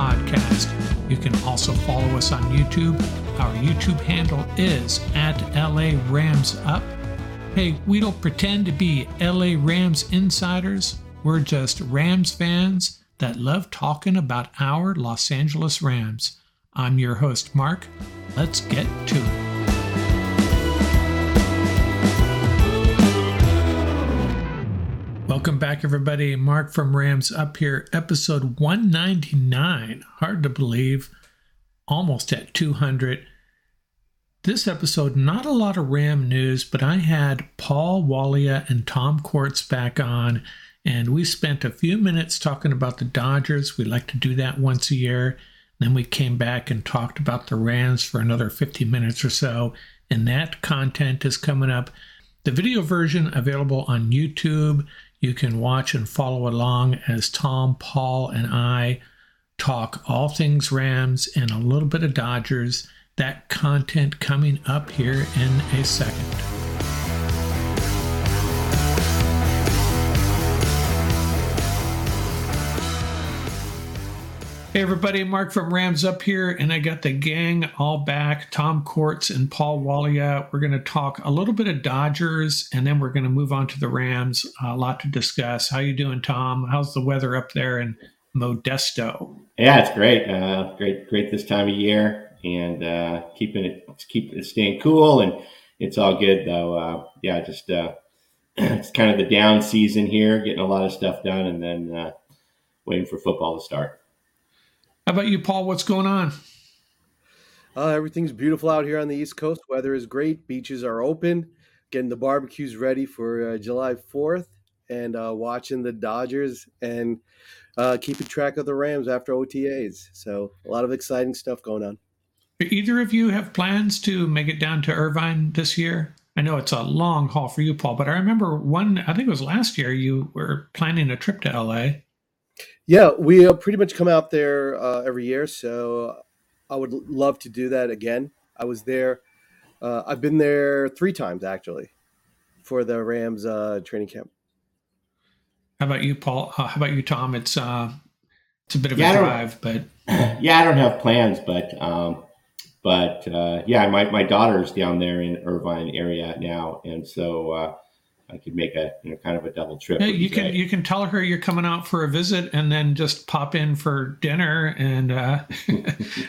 podcast. You can also follow us on YouTube. Our YouTube handle is at LA Rams Up. Hey, we don't pretend to be LA Rams insiders. We're just Rams fans that love talking about our Los Angeles Rams. I'm your host, Mark. Let's get to it. Welcome back, everybody. Mark from Rams up here, episode 199. Hard to believe, almost at 200. This episode, not a lot of Ram news, but I had Paul Walia and Tom Courts back on, and we spent a few minutes talking about the Dodgers. We like to do that once a year. Then we came back and talked about the Rams for another 50 minutes or so, and that content is coming up. The video version available on YouTube. You can watch and follow along as Tom, Paul, and I talk all things Rams and a little bit of Dodgers. That content coming up here in a second. Hey everybody, Mark from Rams up here, and I got the gang all back. Tom Courts and Paul Walia. We're going to talk a little bit of Dodgers, and then we're going to move on to the Rams. A lot to discuss. How you doing, Tom? How's the weather up there in Modesto? Yeah, it's great. Uh, great, great this time of year, and uh, keeping it, keep it staying cool, and it's all good though. Uh, yeah, just uh, it's kind of the down season here, getting a lot of stuff done, and then uh, waiting for football to start. How about you, Paul? What's going on? Uh, everything's beautiful out here on the East Coast. Weather is great. Beaches are open. Getting the barbecues ready for uh, July 4th and uh, watching the Dodgers and uh, keeping track of the Rams after OTAs. So, a lot of exciting stuff going on. Do either of you have plans to make it down to Irvine this year? I know it's a long haul for you, Paul, but I remember one, I think it was last year, you were planning a trip to LA. Yeah, we uh, pretty much come out there uh, every year, so I would love to do that again. I was there. Uh, I've been there three times actually for the Rams uh, training camp. How about you, Paul? Uh, how about you, Tom? It's uh, it's a bit of yeah, a drive, but yeah, I don't have plans, but um, but yeah, my my daughter's down there in Irvine area now, and so I could make a you know kind of a double trip. Yeah, you can you can tell her you're coming out for a visit and then just pop in for dinner, and uh,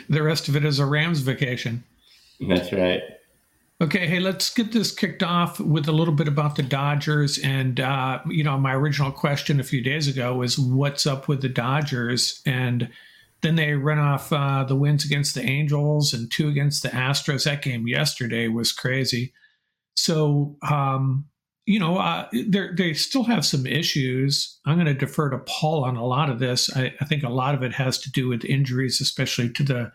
the rest of it is a Rams vacation. That's right. Okay, hey, let's get this kicked off with a little bit about the Dodgers. And, uh, you know, my original question a few days ago was what's up with the Dodgers? And then they run off uh, the wins against the Angels and two against the Astros. That game yesterday was crazy. So, um, you know, uh, they still have some issues. I'm going to defer to Paul on a lot of this. I, I, think a lot of it has to do with injuries, especially to the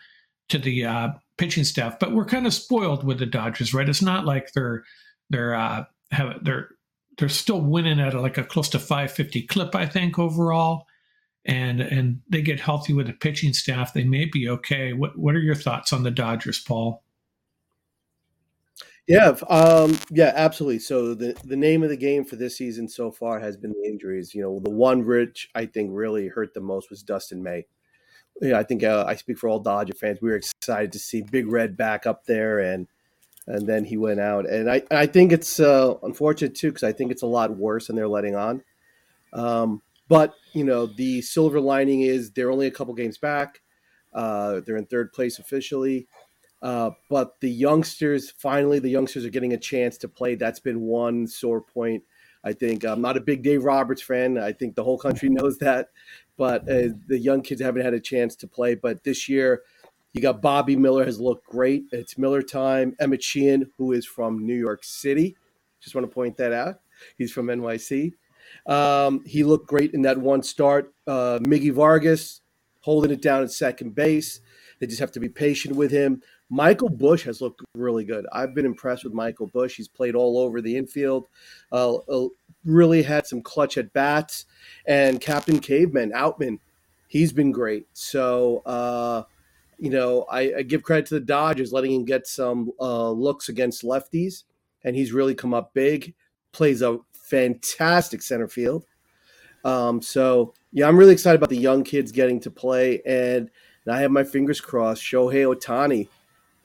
to the uh, pitching staff. But we're kind of spoiled with the Dodgers, right? It's not like they're they're uh, have they're they're still winning at like a close to 550 clip, I think overall. And and they get healthy with the pitching staff, they may be okay. What what are your thoughts on the Dodgers, Paul? Yeah, um, yeah, absolutely. So the the name of the game for this season so far has been the injuries. You know, the one which I think really hurt the most was Dustin May. Yeah, I think uh, I speak for all Dodger fans. We were excited to see Big Red back up there, and and then he went out. And I I think it's uh, unfortunate too because I think it's a lot worse than they're letting on. Um, but you know, the silver lining is they're only a couple games back. Uh, they're in third place officially. Uh, but the youngsters, finally, the youngsters are getting a chance to play. That's been one sore point. I think I'm not a big Dave Roberts fan. I think the whole country knows that. But uh, the young kids haven't had a chance to play. But this year, you got Bobby Miller has looked great. It's Miller time. Emmett Sheehan, who is from New York City, just want to point that out. He's from NYC. Um, he looked great in that one start. Uh, Miggy Vargas holding it down at second base. They just have to be patient with him. Michael Busch has looked really good. I've been impressed with Michael Busch. He's played all over the infield, uh, uh, really had some clutch at bats. And Captain Caveman, Outman, he's been great. So, uh, you know, I, I, give credit to the Dodgers letting him get some uh, looks against lefties. And he's really come up big, plays a fantastic center field. Um, so, yeah, I'm really excited about the young kids getting to play. And And I have my fingers crossed. Shohei Ohtani,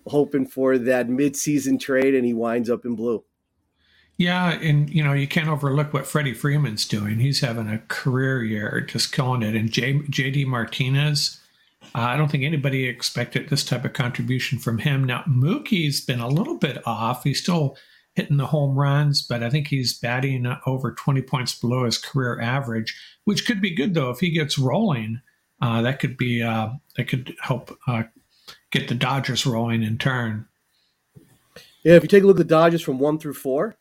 hoping for that midseason trade, and he winds up in blue. Yeah, and you know you can't overlook what Freddie Freeman's doing. He's having a career year, just killing it. And J, JD Martinez, uh, I don't think anybody expected this type of contribution from him. Now Mookie's been a little bit off. He's still hitting the home runs, but I think he's batting over 20 points below his career average, which could be good though if he gets rolling. Uh, that could be uh, that could help uh, get the Dodgers rolling in turn. Yeah, if you take a look at the Dodgers from one through four,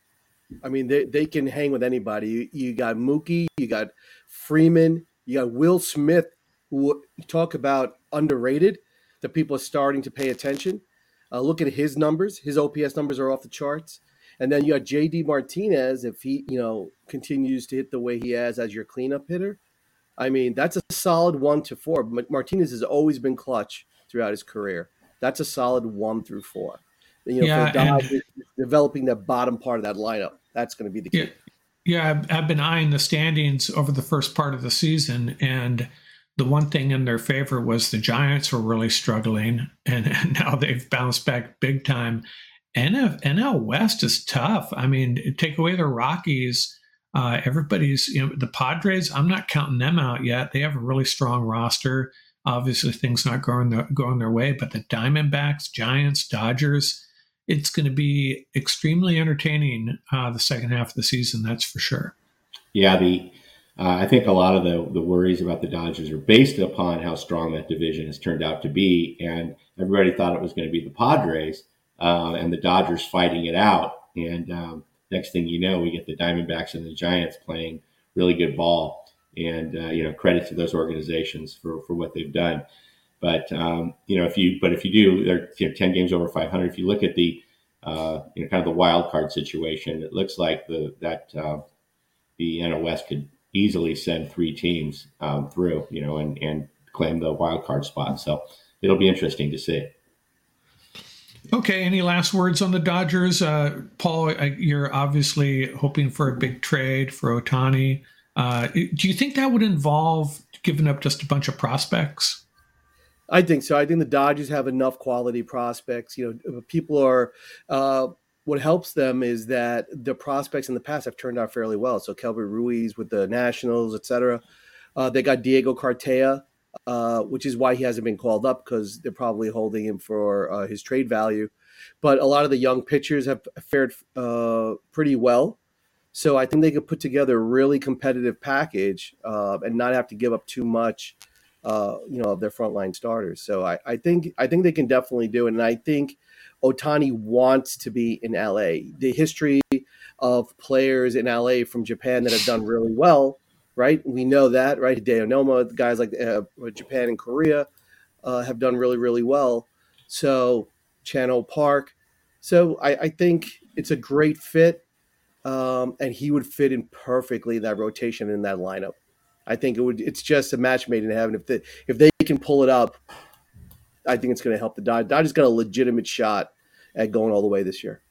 I mean they, they can hang with anybody. You, you got Mookie, you got Freeman, you got Will Smith, who talk about underrated. That people are starting to pay attention. Uh, look at his numbers; his OPS numbers are off the charts. And then you got JD Martinez if he, you know, continues to hit the way he has as your cleanup hitter. I mean, that's a solid one to four. Martinez has always been clutch throughout his career. That's a solid one through four. You know, yeah, for Dodgers, developing the bottom part of that lineup, that's going to be the key. Yeah, yeah I've, I've been eyeing the standings over the first part of the season, and the one thing in their favor was the Giants were really struggling, and, and now they've bounced back big time. NF, NL West is tough. I mean, take away the Rockies, uh, everybody's, you know, the Padres, I'm not counting them out yet. They have a really strong roster. Obviously, things not going their, going their way, but the Diamondbacks, Giants, Dodgers, it's going to be extremely entertaining uh, the second half of the season. That's for sure. Yeah, the uh, I think a lot of the the worries about the Dodgers are based upon how strong that division has turned out to be, and everybody thought it was going to be the Padres uh, and the Dodgers fighting it out. And um, next thing you know, we get the Diamondbacks and the Giants playing really good ball. And uh, you know, credit to those organizations for for what they've done. But um, you know, if you but if you do, they're you know, ten games over 500. If you look at the uh, you know kind of the wild card situation, it looks like the that uh, the West could easily send three teams um, through, you know, and and claim the wild card spot. So it'll be interesting to see. Okay. Any last words on the Dodgers? Uh, Paul, you're obviously hoping for a big trade for Ohtani. Uh, do you think that would involve giving up just a bunch of prospects? I think so. I think the Dodgers have enough quality prospects. You know, people are. Uh, what helps them is that the prospects in the past have turned out fairly well. So Keibert Ruiz with the Nationals, et cetera. Uh, they got Diego Cartaya, uh, which is why he hasn't been called up because they're probably holding him for uh, his trade value. But a lot of the young pitchers have fared uh, pretty well. So I think they could put together a really competitive package uh, and not have to give up too much, uh, you know, of their frontline starters. So I, I, think I think they can definitely do it, and I think Ohtani wants to be in LA. The history of players in LA from Japan that have done really well right? We know that, right? Hideo Nomo, guys like uh, Japan and Korea uh, have done really, really well. So Chan-ho Park. So I, I think it's a great fit, um, and he would fit in perfectly that rotation in that lineup. I think it would. It's just a match made in heaven. If they if they can pull it up, I think it's going to help the Dodgers. Dodgers got a legitimate shot at going all the way this year.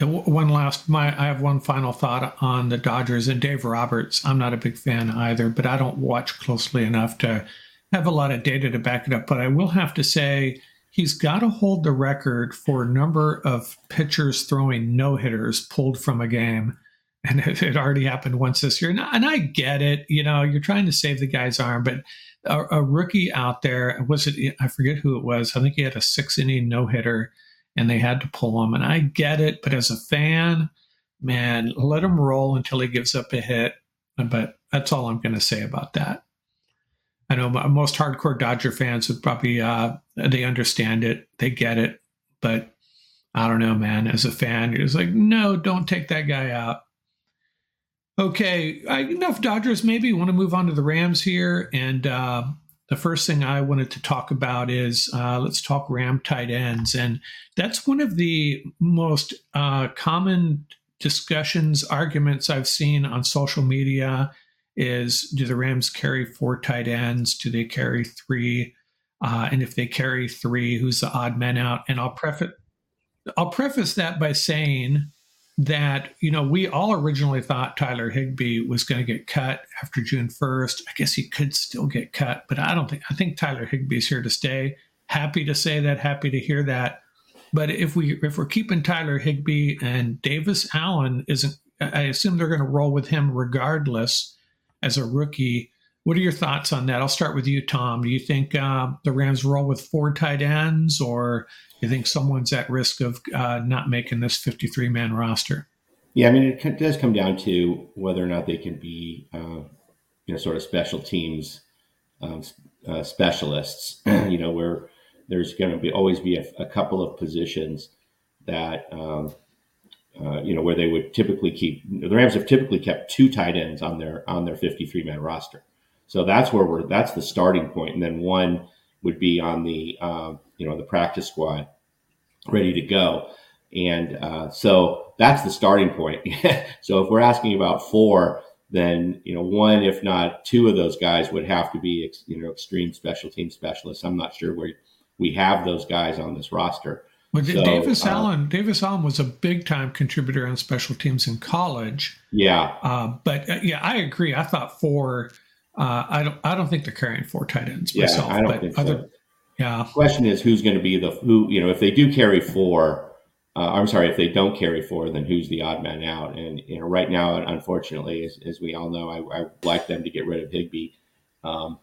And one last, my I have one final thought on the Dodgers and Dave Roberts. I'm not a big fan either, but I don't watch closely enough to have a lot of data to back it up. But I will have to say he's got to hold the record for number of pitchers throwing no hitters pulled from a game. And it, it, already happened once this year. And, and, I get it. You know, you're trying to save the guy's arm, but a, a rookie out there, was it, I forget who it was. I think he had a six inning no hitter and they had to pull him. And I get it, but as a fan, man, let him roll until he gives up a hit. But that's all I'm going to say about that. I know most hardcore Dodger fans would probably uh, they understand it, they get it, but I don't know, man. As a fan, you're just like, no, don't take that guy out. Okay, I, enough Dodgers. Maybe want to move on to the Rams here, and uh, the first thing I wanted to talk about is uh, let's talk Ram tight ends. And that's one of the most uh, common discussions, arguments I've seen on social media is do the Rams carry four tight ends? Do they carry three? Uh, and if they carry three, who's the odd man out? And I'll preface I'll preface that by saying that you know we all originally thought Tyler Higbee was going to get cut after June 1st. I guess he could still get cut, but I don't think I think Tyler Higbee's here to stay. Happy to say that, happy to hear that. But if we if we're keeping Tyler Higbee and Davis Allen isn't I assume they're going to roll with him regardless as a rookie. What are your thoughts on that? I'll start with you, Tom. Do you think uh, the Rams roll with four tight ends, or do you think someone's at risk of uh, not making this 53 man roster? Yeah, I mean, it does come down to whether or not they can be, uh, you know, sort of special teams um, uh, specialists. you know, where there's going to be always be a, a couple of positions that um, uh, you know, where they would typically keep the Rams have typically kept two tight ends on their on their 53 man roster. So that's where we're that's the starting point, and then one would be on the um, you know the practice squad, ready to go, and uh, so that's the starting point. so if we're asking about four, then you know one if not two of those guys would have to be you know extreme special team specialists. I'm not sure where we have those guys on this roster. Well, so, Davis uh, Allen, Davis Allen was a big time contributor on special teams in college. Yeah, uh, but uh, yeah, I agree. I thought four. Uh, I don't. I don't think they're carrying four tight ends yeah, myself. I don't think other, so. Yeah. The question is who's going to be the who? You know, if they do carry four, uh, I'm sorry, if they don't carry four, then who's the odd man out? And you know, right now, unfortunately, as, as we all know, I, I like them to get rid of Higbee, Um,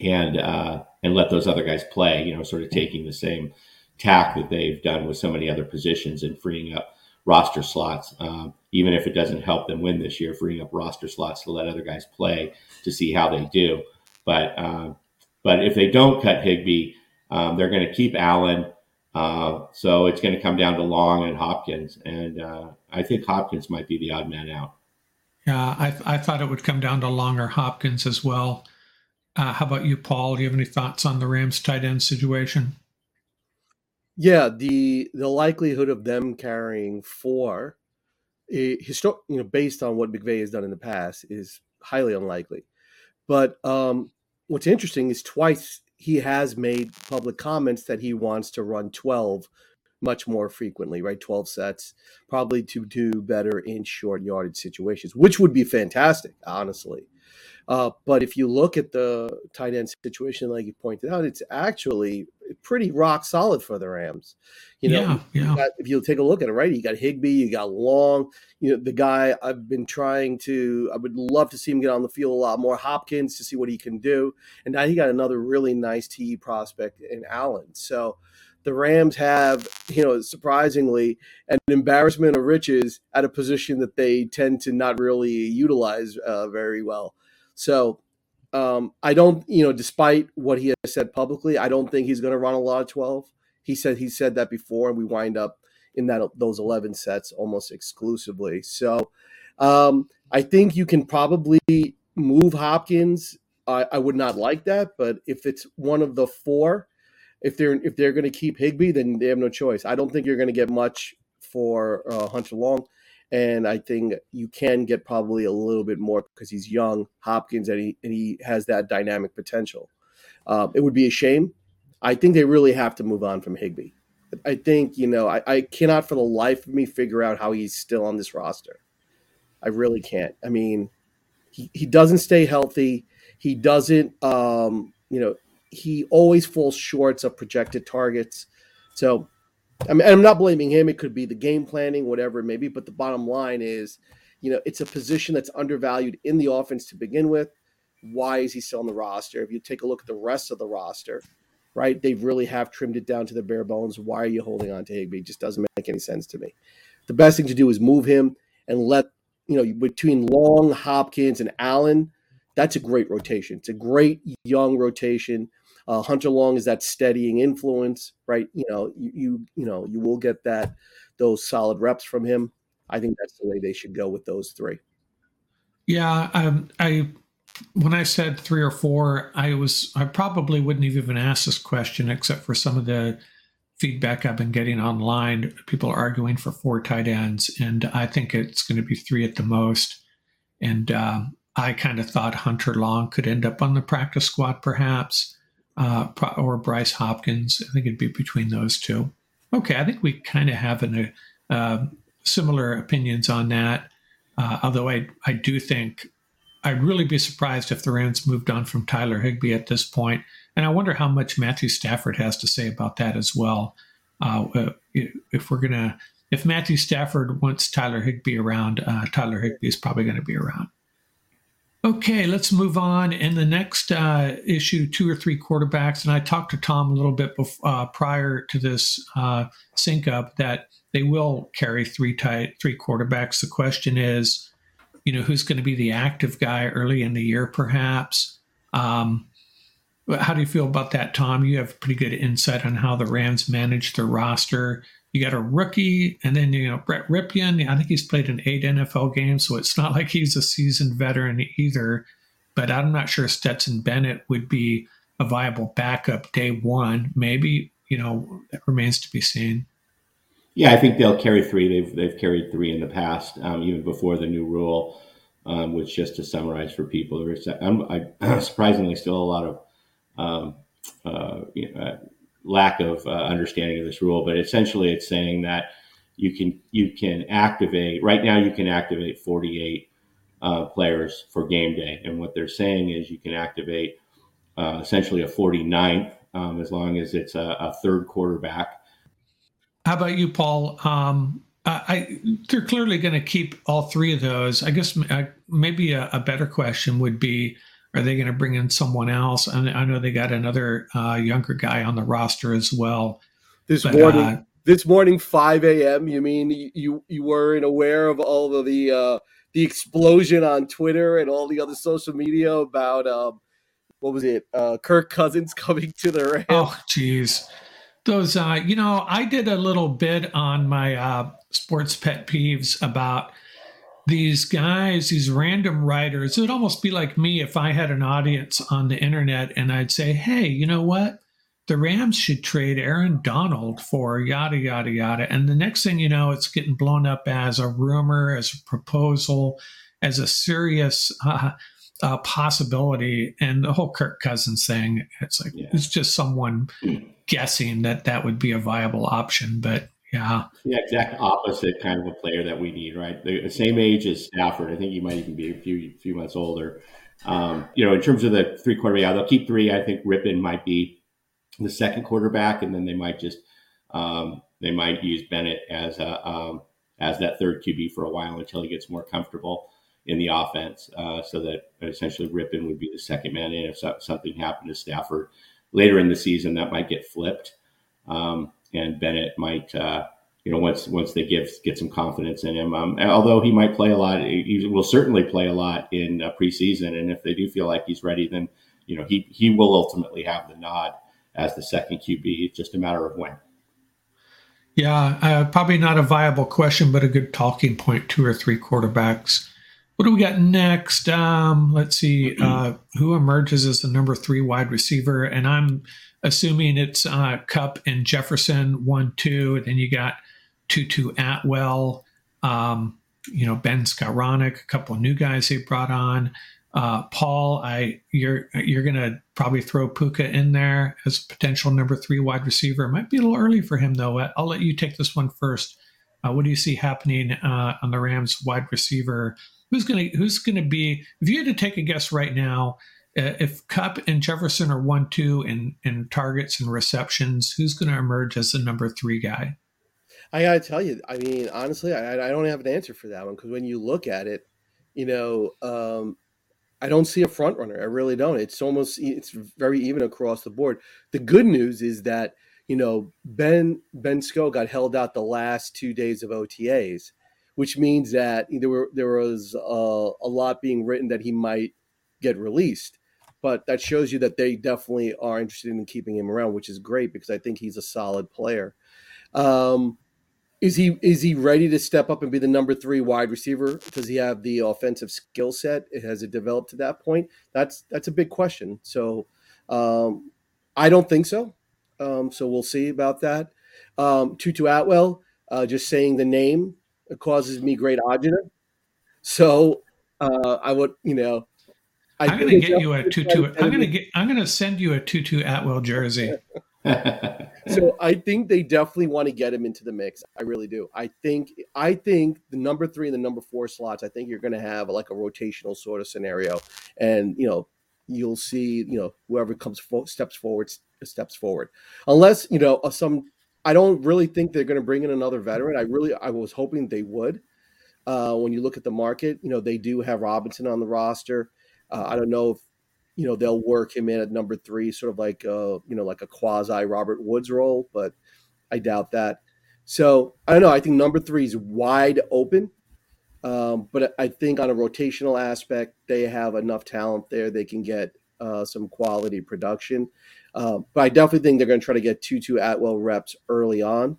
and uh, and let those other guys play. You know, sort of taking the same tack that they've done with so many other positions and freeing up roster slots, um, even if it doesn't help them win this year, freeing up roster slots to let other guys play to see how they do. But um, but if they don't cut Higbee, um, they're going to keep Allen. Uh, so it's going to come down to Long and Hopkins, and uh, I think Hopkins might be the odd man out. Yeah, I, I thought it would come down to Long or Hopkins as well. Uh, how about you, Paul? Do you have any thoughts on the Rams tight end situation? Yeah, the the likelihood of them carrying four, eh, histor- you know, based on what McVay has done in the past, is highly unlikely. But um, what's interesting is twice he has made public comments that he wants to run twelve much more frequently, right? 12 sets, probably to do better in short yardage situations, which would be fantastic, honestly. Uh, but if you look at the tight end situation, like you pointed out, it's actually pretty rock solid for the Rams. You know, yeah, yeah. Got, if you take a look at it, right, you got Higbee, you got Long. You know, the guy I've been trying to, I would love to see him get on the field a lot more. Hopkins to see what he can do, and now he got another really nice TE prospect in Allen. So the Rams have, you know, surprisingly, an embarrassment of riches at a position that they tend to not really utilize uh, very well. So um, I don't, you know, despite what he has said publicly, I don't think he's going to run a lot of 12. He said he said that before, and we wind up in that those 11 sets almost exclusively. So um, I think you can probably move Hopkins. I, I would not like that, but if it's one of the four, if they're if they're going to keep Higbee, then they have no choice. I don't think you're going to get much for uh, Hunter Long and I think you can get probably a little bit more because he's young, Hopkins, and he and he has that dynamic potential. Uh, it would be a shame. I think they really have to move on from Higbee. I think you know I, I cannot for the life of me figure out how he's still on this roster. I really can't. I mean, he, he doesn't stay healthy. He doesn't, um, you know, he always falls short of projected targets. So I mean, I'm not blaming him. It could be the game planning, whatever it may be. But the bottom line is, you know, it's a position that's undervalued in the offense to begin with. Why is he still on the roster? If you take a look at the rest of the roster, right, they really have trimmed it down to the bare bones. Why are you holding on to Higbee? It just doesn't make any sense to me. The best thing to do is move him and let, you know, between Long, Hopkins, and Allen, that's a great rotation. It's a great young rotation uh, Hunter Long is that steadying influence, right? You know, you, you you know you will get that those solid reps from him. I think that's the way they should go with those three. Yeah, um, I when I said three or four, I was I probably wouldn't have even asked this question except for some of the feedback I've been getting online. People are arguing for four tight ends, and I think it's going to be three at the most. And uh, I kind of thought Hunter Long could end up on the practice squad, perhaps uh, or Bryce Hopkins. I think it'd be between those two. Okay, I think we kind of have an, uh, similar opinions on that. Uh, although I, I do think I'd really be surprised if the Rams moved on from Tyler Higbee at this point. And I wonder how much Matthew Stafford has to say about that as well. Uh, uh if we're going to, if Matthew Stafford wants Tyler Higbee around, uh, Tyler Higbee is probably going to be around. Okay, let's move on. In the next uh, issue, two or three quarterbacks, and I talked to Tom a little bit before, uh, prior to this uh, sync up that they will carry three tight three quarterbacks. The question is, you know, who's going to be the active guy early in the year, perhaps. Um, how do you feel about that, Tom? You have pretty good insight on how the Rams manage their roster you got a rookie, and then you know Brett Rypien. I think he's played in eight NFL games, so it's not like he's a seasoned veteran either. But I'm not sure Stetson Bennett would be a viable backup day one. Maybe you know that remains to be seen. Yeah, I think they'll carry three. They've they've carried three in the past, um, even before the new rule. Um, which, just to summarize for people, there's I, surprisingly still a lot of um, uh, you know, lack of uh, understanding of this rule, but essentially it's saying that you can you can activate right now you can activate 48 uh, players for game day, and what they're saying is you can activate uh, essentially a 49th um, as long as it's a, a, third quarterback. How about you, Paul? Um, I, they're clearly going to keep all three of those. I guess uh, maybe a, a better question would be are they going to bring in someone else? And I know they got another uh, younger guy on the roster as well. This but, morning, uh, this morning, five a.m. You mean you you weren't aware of all of the uh, the explosion on Twitter and all the other social media about um, what was it? Uh, Kirk Cousins coming to the Rams. Oh, jeez. Those, uh, you know, I did a little bit on my uh, sports pet peeves about these guys, these random writers, it would almost be like me if I had an audience on the internet and I'd say, hey, you know what? The Rams should trade Aaron Donald for yada, yada, yada. And the next thing you know, it's getting blown up as a rumor, as a proposal, as a serious uh, uh, possibility. And the whole Kirk Cousins thing, it's like, yeah. it's just someone guessing that that would be a viable option. But yeah. The exact opposite kind of a player that we need, right? The, same age as Stafford. I think he might even be a few few months older. Um, you know, in terms of the three quarterback, yeah, they'll keep three. I think Rypien might be the second quarterback, and then they might just um, they might use Bennett as a um, as that third QB for a while until he gets more comfortable in the offense, uh, so that essentially Rypien would be the second man in if something happened to Stafford later in the season. That might get flipped. Um, and Bennett might, uh, you know, once once they give get some confidence in him. Um, although he might play a lot, he will certainly play a lot in uh, preseason. And if they do feel like he's ready, then you know he he will ultimately have the nod as the second QB. It's just a matter of when. Yeah, uh, probably not a viable question, but a good talking point. Two or three quarterbacks. What do we got next? Um, let's see. Uh, who emerges as the number three wide receiver? And I'm assuming it's uh, Kupp and Jefferson one two. and Then you got Tutu Atwell, um, you know Ben Skowronek, a couple of new guys they brought on. Uh, Paul, I you're you're gonna probably throw Puka in there as potential number three wide receiver. It might be a little early for him though. I'll let you take this one first. Uh, what do you see happening uh, on the Rams wide receiver? Who's gonna Who's gonna be? If you had to take a guess right now, if Kupp and Jefferson are one two in in targets and receptions, who's going to emerge as the number three guy? I gotta tell you, I mean, honestly, I, I don't have an answer for that one because when you look at it, you know, um, I don't see a front runner. I really don't. It's almost it's very even across the board. The good news is that you know Ben Ben Sko got held out the last two days of OTAs, which means that there were there was a, a lot being written that he might get released but that shows you that they definitely are interested in keeping him around, which is great because I think he's a solid player. Um, is he is he ready to step up and be the number three wide receiver? Does he have the offensive skill set? Has it developed to that point? That's that's a big question. So um, I don't think so. Um, so we'll see about that. Um, Tutu Atwell, uh, just saying the name causes me great agita. So uh, I would, you know, I am going to get you a tutu. I'm going to get. I'm going to send you a tutu Atwell jersey. so I think they definitely want to get him into the mix. I really do. I think I think the number three and the number four slots. I think you're going to have like a rotational sort of scenario, and you know you'll see you know whoever comes fo- steps forward steps forward, unless you know uh, some. I don't really think they're going to bring in another veteran. I really I was hoping they would. Uh, when you look at the market, you know they do have Robinson on the roster. Uh, I don't know if you know they'll work him in at number three, sort of like uh, you know like a quasi Robert Woods role, but I doubt that. So I don't know. I think number three is wide open, um, but I think on a rotational aspect, they have enough talent there. They can get uh, some quality production. Uh, but I definitely think they're going to try to get Tutu Atwell reps early on,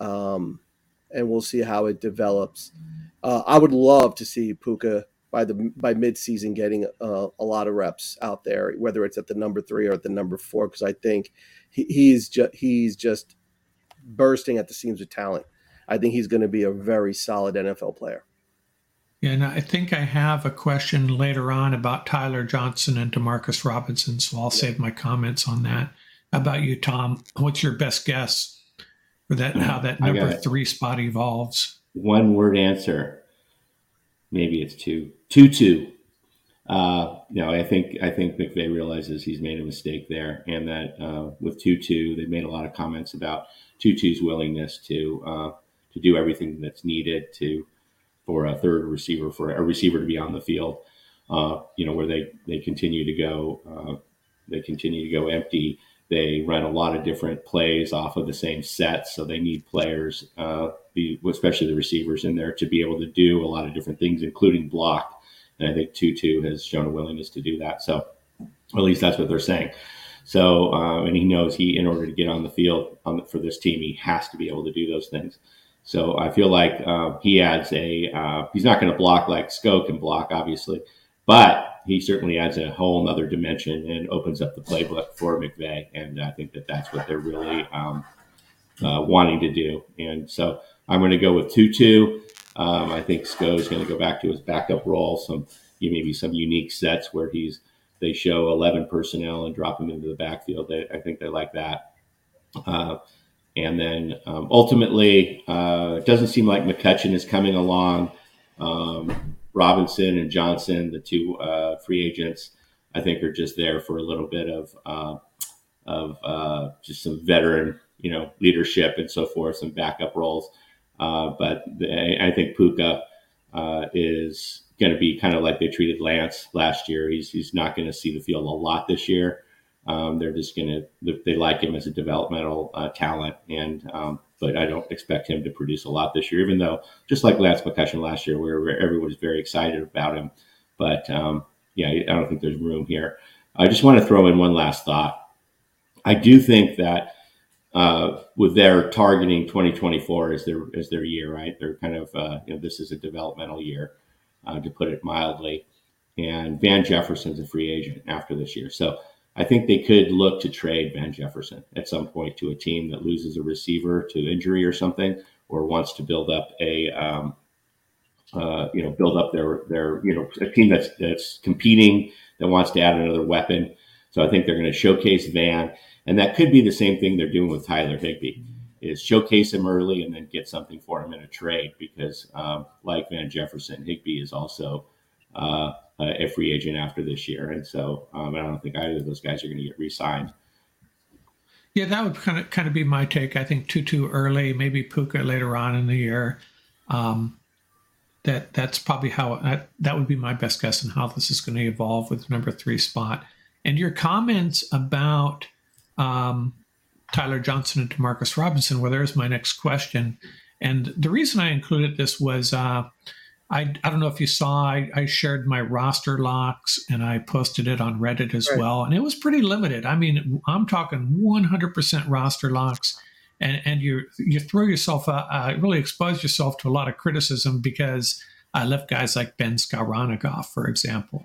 um, and we'll see how it develops. Uh, I would love to see Puka by the by midseason getting uh, a lot of reps out there, whether it's at the number three or at the number four, because I think he, he's just he's just bursting at the seams of talent. I think he's going to be a very solid NFL player. Yeah, and I think I have a question later on about Tyler Johnson and Demarcus Robinson, so I'll yeah. save my comments on that. How about you, Tom? What's your best guess for that? How that number three spot evolves? One word answer. Maybe it's two two two. Uh, you know, I think I think McVay realizes he's made a mistake there, and that uh, with Tutu, they made a lot of comments about Tutu's willingness to uh, to do everything that's needed to for a third receiver for a receiver to be on the field. Uh, you know, where they they continue to go, uh, they continue to go empty. They run a lot of different plays off of the same set, so they need players, uh, especially the receivers in there, to be able to do a lot of different things, including block. And I think Tutu has shown a willingness to do that. So, at least that's what they're saying. So, uh, and he knows he, in order to get on the field on the, for this team, he has to be able to do those things. So I feel like uh, he adds a. Uh, he's not going to block like Sko can block, obviously, but he certainly adds a whole other dimension and opens up the playbook for McVay. And I think that that's what they're really um, uh, wanting to do. And so I'm going to go with Tutu. Um, I think Sko is going to go back to his backup role. Some maybe some unique sets where he's they show 11 personnel and drop him into the backfield. They, I think they like that. Uh, and then um, ultimately, uh, it doesn't seem like McCutcheon is coming along. Um, Robinson and Johnson, the two uh, free agents, I think are just there for a little bit of uh, of uh, just some veteran, you know, leadership and so forth, some backup roles. Uh, but the, I think Puka uh, is going to be kind of like they treated Lance last year. He's he's not going to see the field a lot this year. Um, they're just going to they like him as a developmental uh, talent, and um, but I don't expect him to produce a lot this year. Even though, just like Lance McCutcheon last year, where, where everyone was very excited about him, but um, yeah, I don't think there's room here. I just want to throw in one last thought. I do think that uh, with their targeting 2024 as their as their year, right? They're kind of uh, you know this is a developmental year, uh, to put it mildly. And Van Jefferson's a free agent after this year, so I think they could look to trade Van Jefferson at some point to a team that loses a receiver to injury or something, or wants to build up a, um, uh, you know, build up their their you know a team that's that's competing that wants to add another weapon. So I think they're going to showcase Van, and that could be the same thing they're doing with Tyler Higbee, is showcase him early and then get something for him in a trade because, um, like Van Jefferson, Higbee is also. Uh, a free agent after this year, and so um, I don't think either of those guys are going to get re-signed. Yeah, that would kind of kind of be my take. I think Tutu early, maybe Puka later on in the year. Um, that that's probably how that, that would be my best guess on how this is going to evolve with number three spot. And your comments about um, Tyler Johnson and Demarcus Robinson, well, there's my next question. And the reason I included this was uh, I, I don't know if you saw, I, I shared my roster locks and I posted it on Reddit as right. well. And it was pretty limited. I mean, I'm talking 100% roster locks. And, and you you throw yourself, uh, uh, really expose yourself to a lot of criticism because I left guys like Ben Skowronek, for example,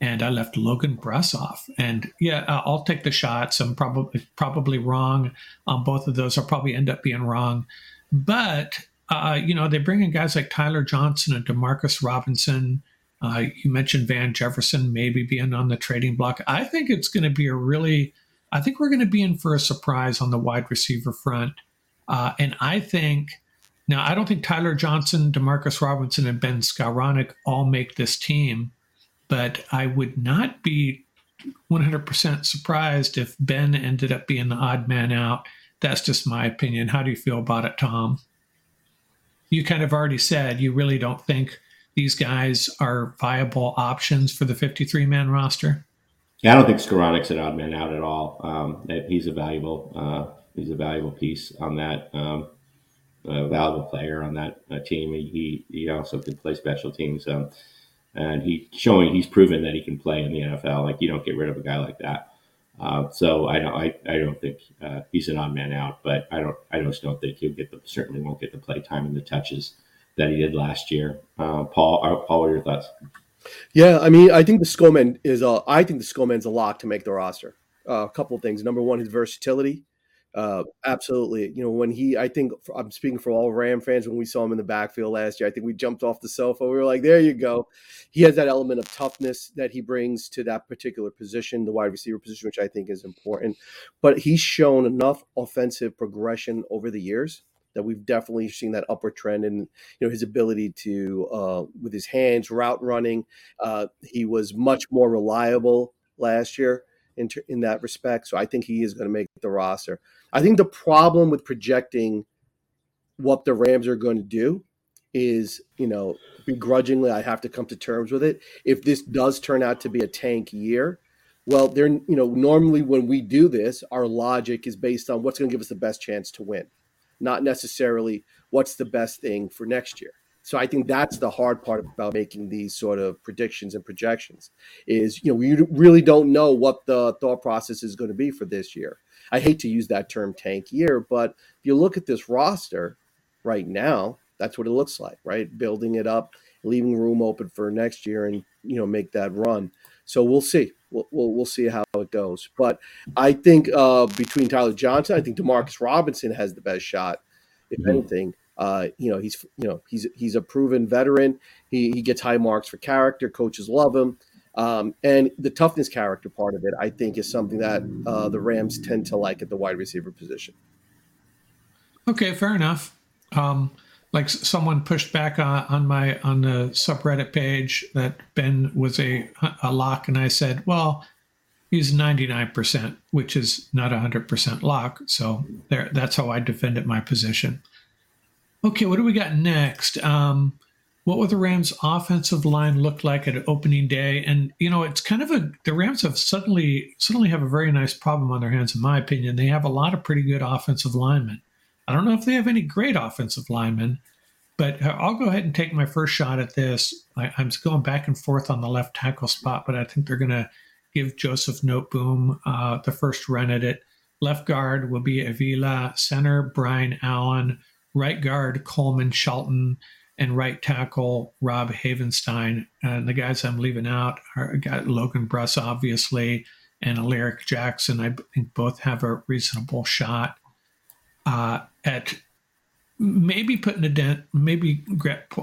and I left Logan Bruss off. And yeah, I'll take the shots. I'm probably probably wrong on both of those. I'll probably end up being wrong, but uh, you know, they bring in guys like Tyler Johnson and Demarcus Robinson. Uh, you mentioned Van Jefferson maybe being on the trading block. I think it's going to be a really I think we're going to be in for a surprise on the wide receiver front. Uh, and I think now I don't think Tyler Johnson, Demarcus Robinson, and Ben Skowronek all make this team, but I would not be 100% surprised if Ben ended up being the odd man out. That's just my opinion. How do you feel about it, Tom? You kind of already said you really don't think these guys are viable options for the 53 man roster. Yeah, I don't think Skowronek's an odd man out at all. Um, he's a valuable uh, he's a valuable piece on that, um, a valuable player on that uh, team. He he also can play special teams, um, and he's showing he's proven that he can play in the NFL. Like you don't get rid of a guy like that. Uh, so I don't I, I don't think uh, he's an odd man out, but I don't I just don't think he'll get the certainly won't get the play time and the touches that he did last year. Uh, Paul, uh, Paul, what are your thoughts? Yeah, I mean, I think the Skowron is a. I think the Skowron's a lock to make the roster. Uh, a couple of things. Number one, his versatility. Uh, absolutely. You know, when he, I think I'm speaking for all Ram fans. When we saw him in the backfield last year, I think we jumped off the sofa. We were like, "There you go." He has that element of toughness that he brings to that particular position, the wide receiver position, which I think is important. But he's shown enough offensive progression over the years that we've definitely seen that upward trend in you know his ability to uh, with his hands route running. Uh, he was much more reliable last year in in that respect. So I think he is going to make the roster. I think the problem with projecting what the Rams are going to do is you know begrudgingly I have to come to terms with it. If this does turn out to be a tank year. Well, they're you know normally when we do this, our logic is based on what's going to give us the best chance to win not necessarily what's the best thing for next year. So I think that's the hard part about making these sort of predictions and projections is, you know, we really don't know what the thought process is going to be for this year. I hate to use that term tank year, but if you look at this roster right now, that's what it looks like, right? Building it up, leaving room open for next year and, you know, make that run. So we'll see. We'll, we'll, we'll see how it goes. But I think uh, between Tyler Johnson, I think Demarcus Robinson has the best shot, if mm-hmm. anything. Uh, you know, he's you know he's he's a proven veteran. He he gets high marks for character. Coaches love him. Um, and the toughness character part of it, I think, is something that uh, the Rams tend to like at the wide receiver position. Okay, fair enough. Um, like someone pushed back on, on my on the subreddit page that Ben was a a lock, and I said, well, he's ninety nine percent, which is not hundred percent lock. So there, that's how I defended my position. Okay, what do we got next? Um, what will the Rams' offensive line look like at opening day? And you know, it's kind of a the Rams have suddenly suddenly have a very nice problem on their hands, in my opinion. They have a lot of pretty good offensive linemen. I don't know if they have any great offensive linemen, but I'll go ahead and take my first shot at this. I, am going back and forth on the left tackle spot, but I think they're going to give Joseph Noteboom uh, the first run at it. Left guard will be Avila, center Brian Allen, right guard Coleman Shelton, and right tackle Rob Havenstein. And the guys I'm leaving out are got Logan Bruss, obviously, and Alaric Jackson. I think both have a reasonable shot uh, at maybe putting a dent, maybe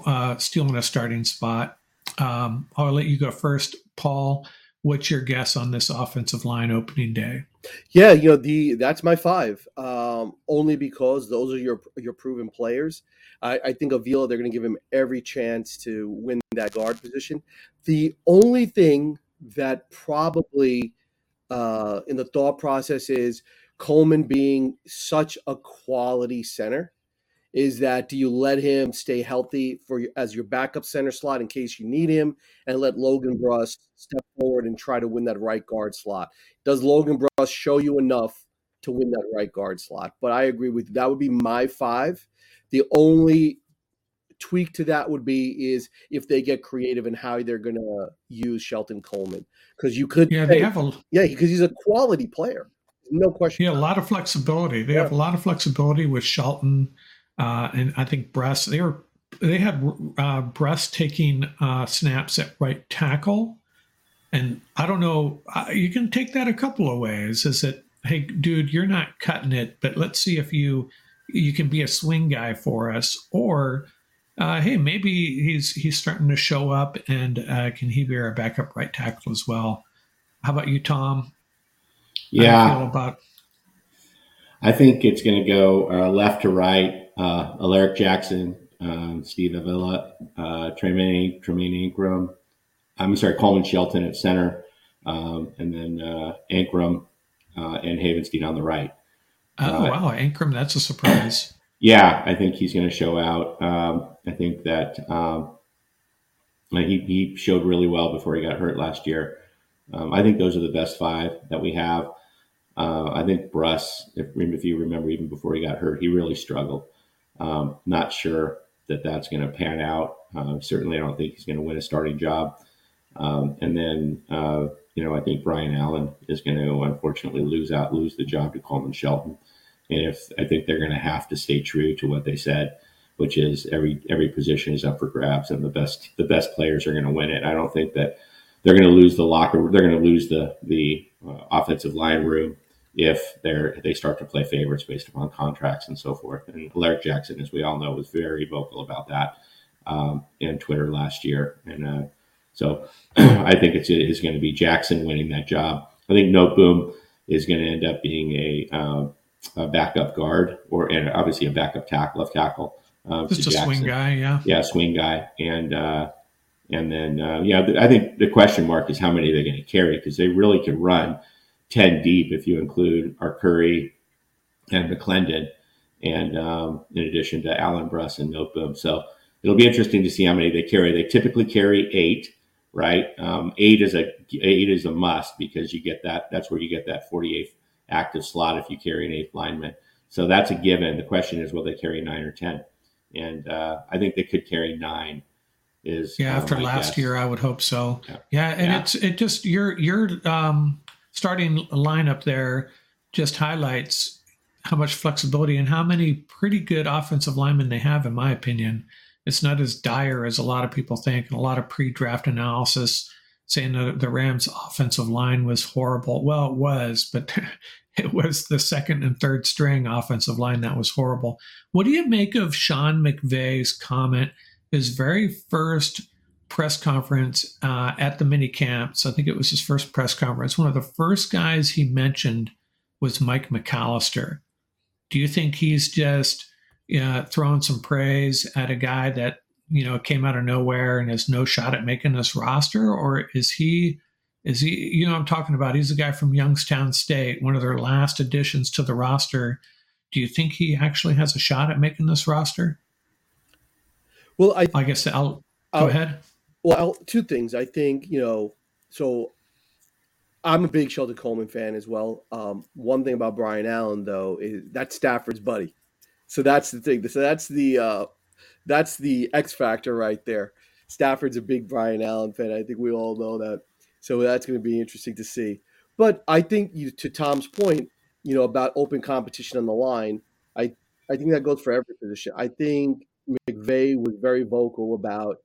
uh, stealing a starting spot. Um, I'll let you go first, Paul. What's your guess on this offensive line opening day? Yeah, you know the that's my five. Um, only because those are your your proven players. I, I think Avila they're going to give him every chance to win that guard position. The only thing that probably uh, in the thought process is Coleman being such a quality center is that do you let him stay healthy for as your backup center slot in case you need him and let Logan Bruss step forward and try to win that right guard slot? Does Logan Bruss show you enough to win that right guard slot? But I agree with you. That would be my five. The only tweak to that would be is if they get creative in how they're going to use Shelton Coleman because you could yeah they have a yeah because he's a quality player no question. Yeah, a lot of flexibility. They yeah. have a lot of flexibility with Shelton, uh, and I think Bruss. They were they had uh, Bruss taking uh, snaps at right tackle, and I don't know. Uh, you can take that a couple of ways. Is that hey, dude, you're not cutting it, but let's see if you you can be a swing guy for us, or uh, hey, maybe he's he's starting to show up, and uh, can he be our backup right tackle as well? How about you, Tom? Yeah. about I think it's going to go uh, left to right. Uh, Alaric Jackson, um, Steve Avila, uh, Tremayne, Tremayne Anchrum. I'm sorry, Coleman Shelton at center, um, and then uh, Anchrum uh, and Havenstein on the right. Oh uh, wow, Anchrum, that's a surprise. Yeah, I think he's going to show out. Um, I think that um, he, he showed really well before he got hurt last year. Um, I think those are the best five that we have. Uh, I think Bruss, if, if, you remember, even before he got hurt, he really struggled. Um, not sure that that's going to pan out. Uh, certainly, I don't think he's going to win a starting job. Um, and then, uh, you know, I think Brian Allen is going to unfortunately lose out, lose the job to Coleman Shelton. And if I think they're going to have to stay true to what they said, which is every every position is up for grabs, and the best the best players are going to win it. I don't think that they're going to lose the locker. They're going to lose the the uh, offensive line room if they're they start to play favorites based upon contracts and so forth. And Alaric Jackson, as we all know, was very vocal about that um, in Twitter last year. And uh, so I think it's it is going to be Jackson winning that job. I think Noteboom is going to end up being a, uh, a backup guard or and obviously a backup tackle, left tackle. Uh, Just a Jackson. swing guy, yeah. Yeah, swing guy, and uh, and then uh, yeah, I think the question mark is how many they're going to carry because they really can run 10 deep if you include Arcuri and McClendon, and um, in addition to Allen Bruss and Noteboom. So it'll be interesting to see how many they carry. They typically carry eight, right? Um, eight is a eight is a must because you get that. That's where you get that 48th active slot if you carry an eighth lineman. So that's a given. The question is, will they carry nine or ten? And uh, I think they could carry nine. Is yeah. After last guess. year, I would hope so. Yeah, yeah and yeah. it's it just you're you're um, starting lineup there just highlights how much flexibility and how many pretty good offensive linemen they have, in my opinion. It's not as dire as a lot of people think, and a lot of pre draft analysis saying that the Rams' offensive line was horrible. Well, it was, but it was the second and third string offensive line that was horrible. What do you make of Sean McVay's comment, his very first press conference uh, at the mini camps. I think it was his first press conference. One of the first guys he mentioned was Mike McAllister. Do you think he's just you know, throwing some praise at a guy that you know came out of nowhere and has no shot at making this roster, or is he? Is he? You know, I'm talking about. He's a guy from Youngstown State, one of their last additions to the roster. Do you think he actually has a shot at making this roster? Well, I, I guess I'll go I'll, ahead. Well, two things. I think you know. So, I'm a big Sheldon Coleman fan as well. Um, one thing about Brian Allen, though, is that's Stafford's buddy. So that's the thing. So that's the uh, that's the X factor right there. Stafford's a big Brian Allen fan. I think we all know that. So that's going to be interesting to see. But I think you, to Tom's point, you know about open competition on the line. I I think that goes for every position. I think McVay was very vocal about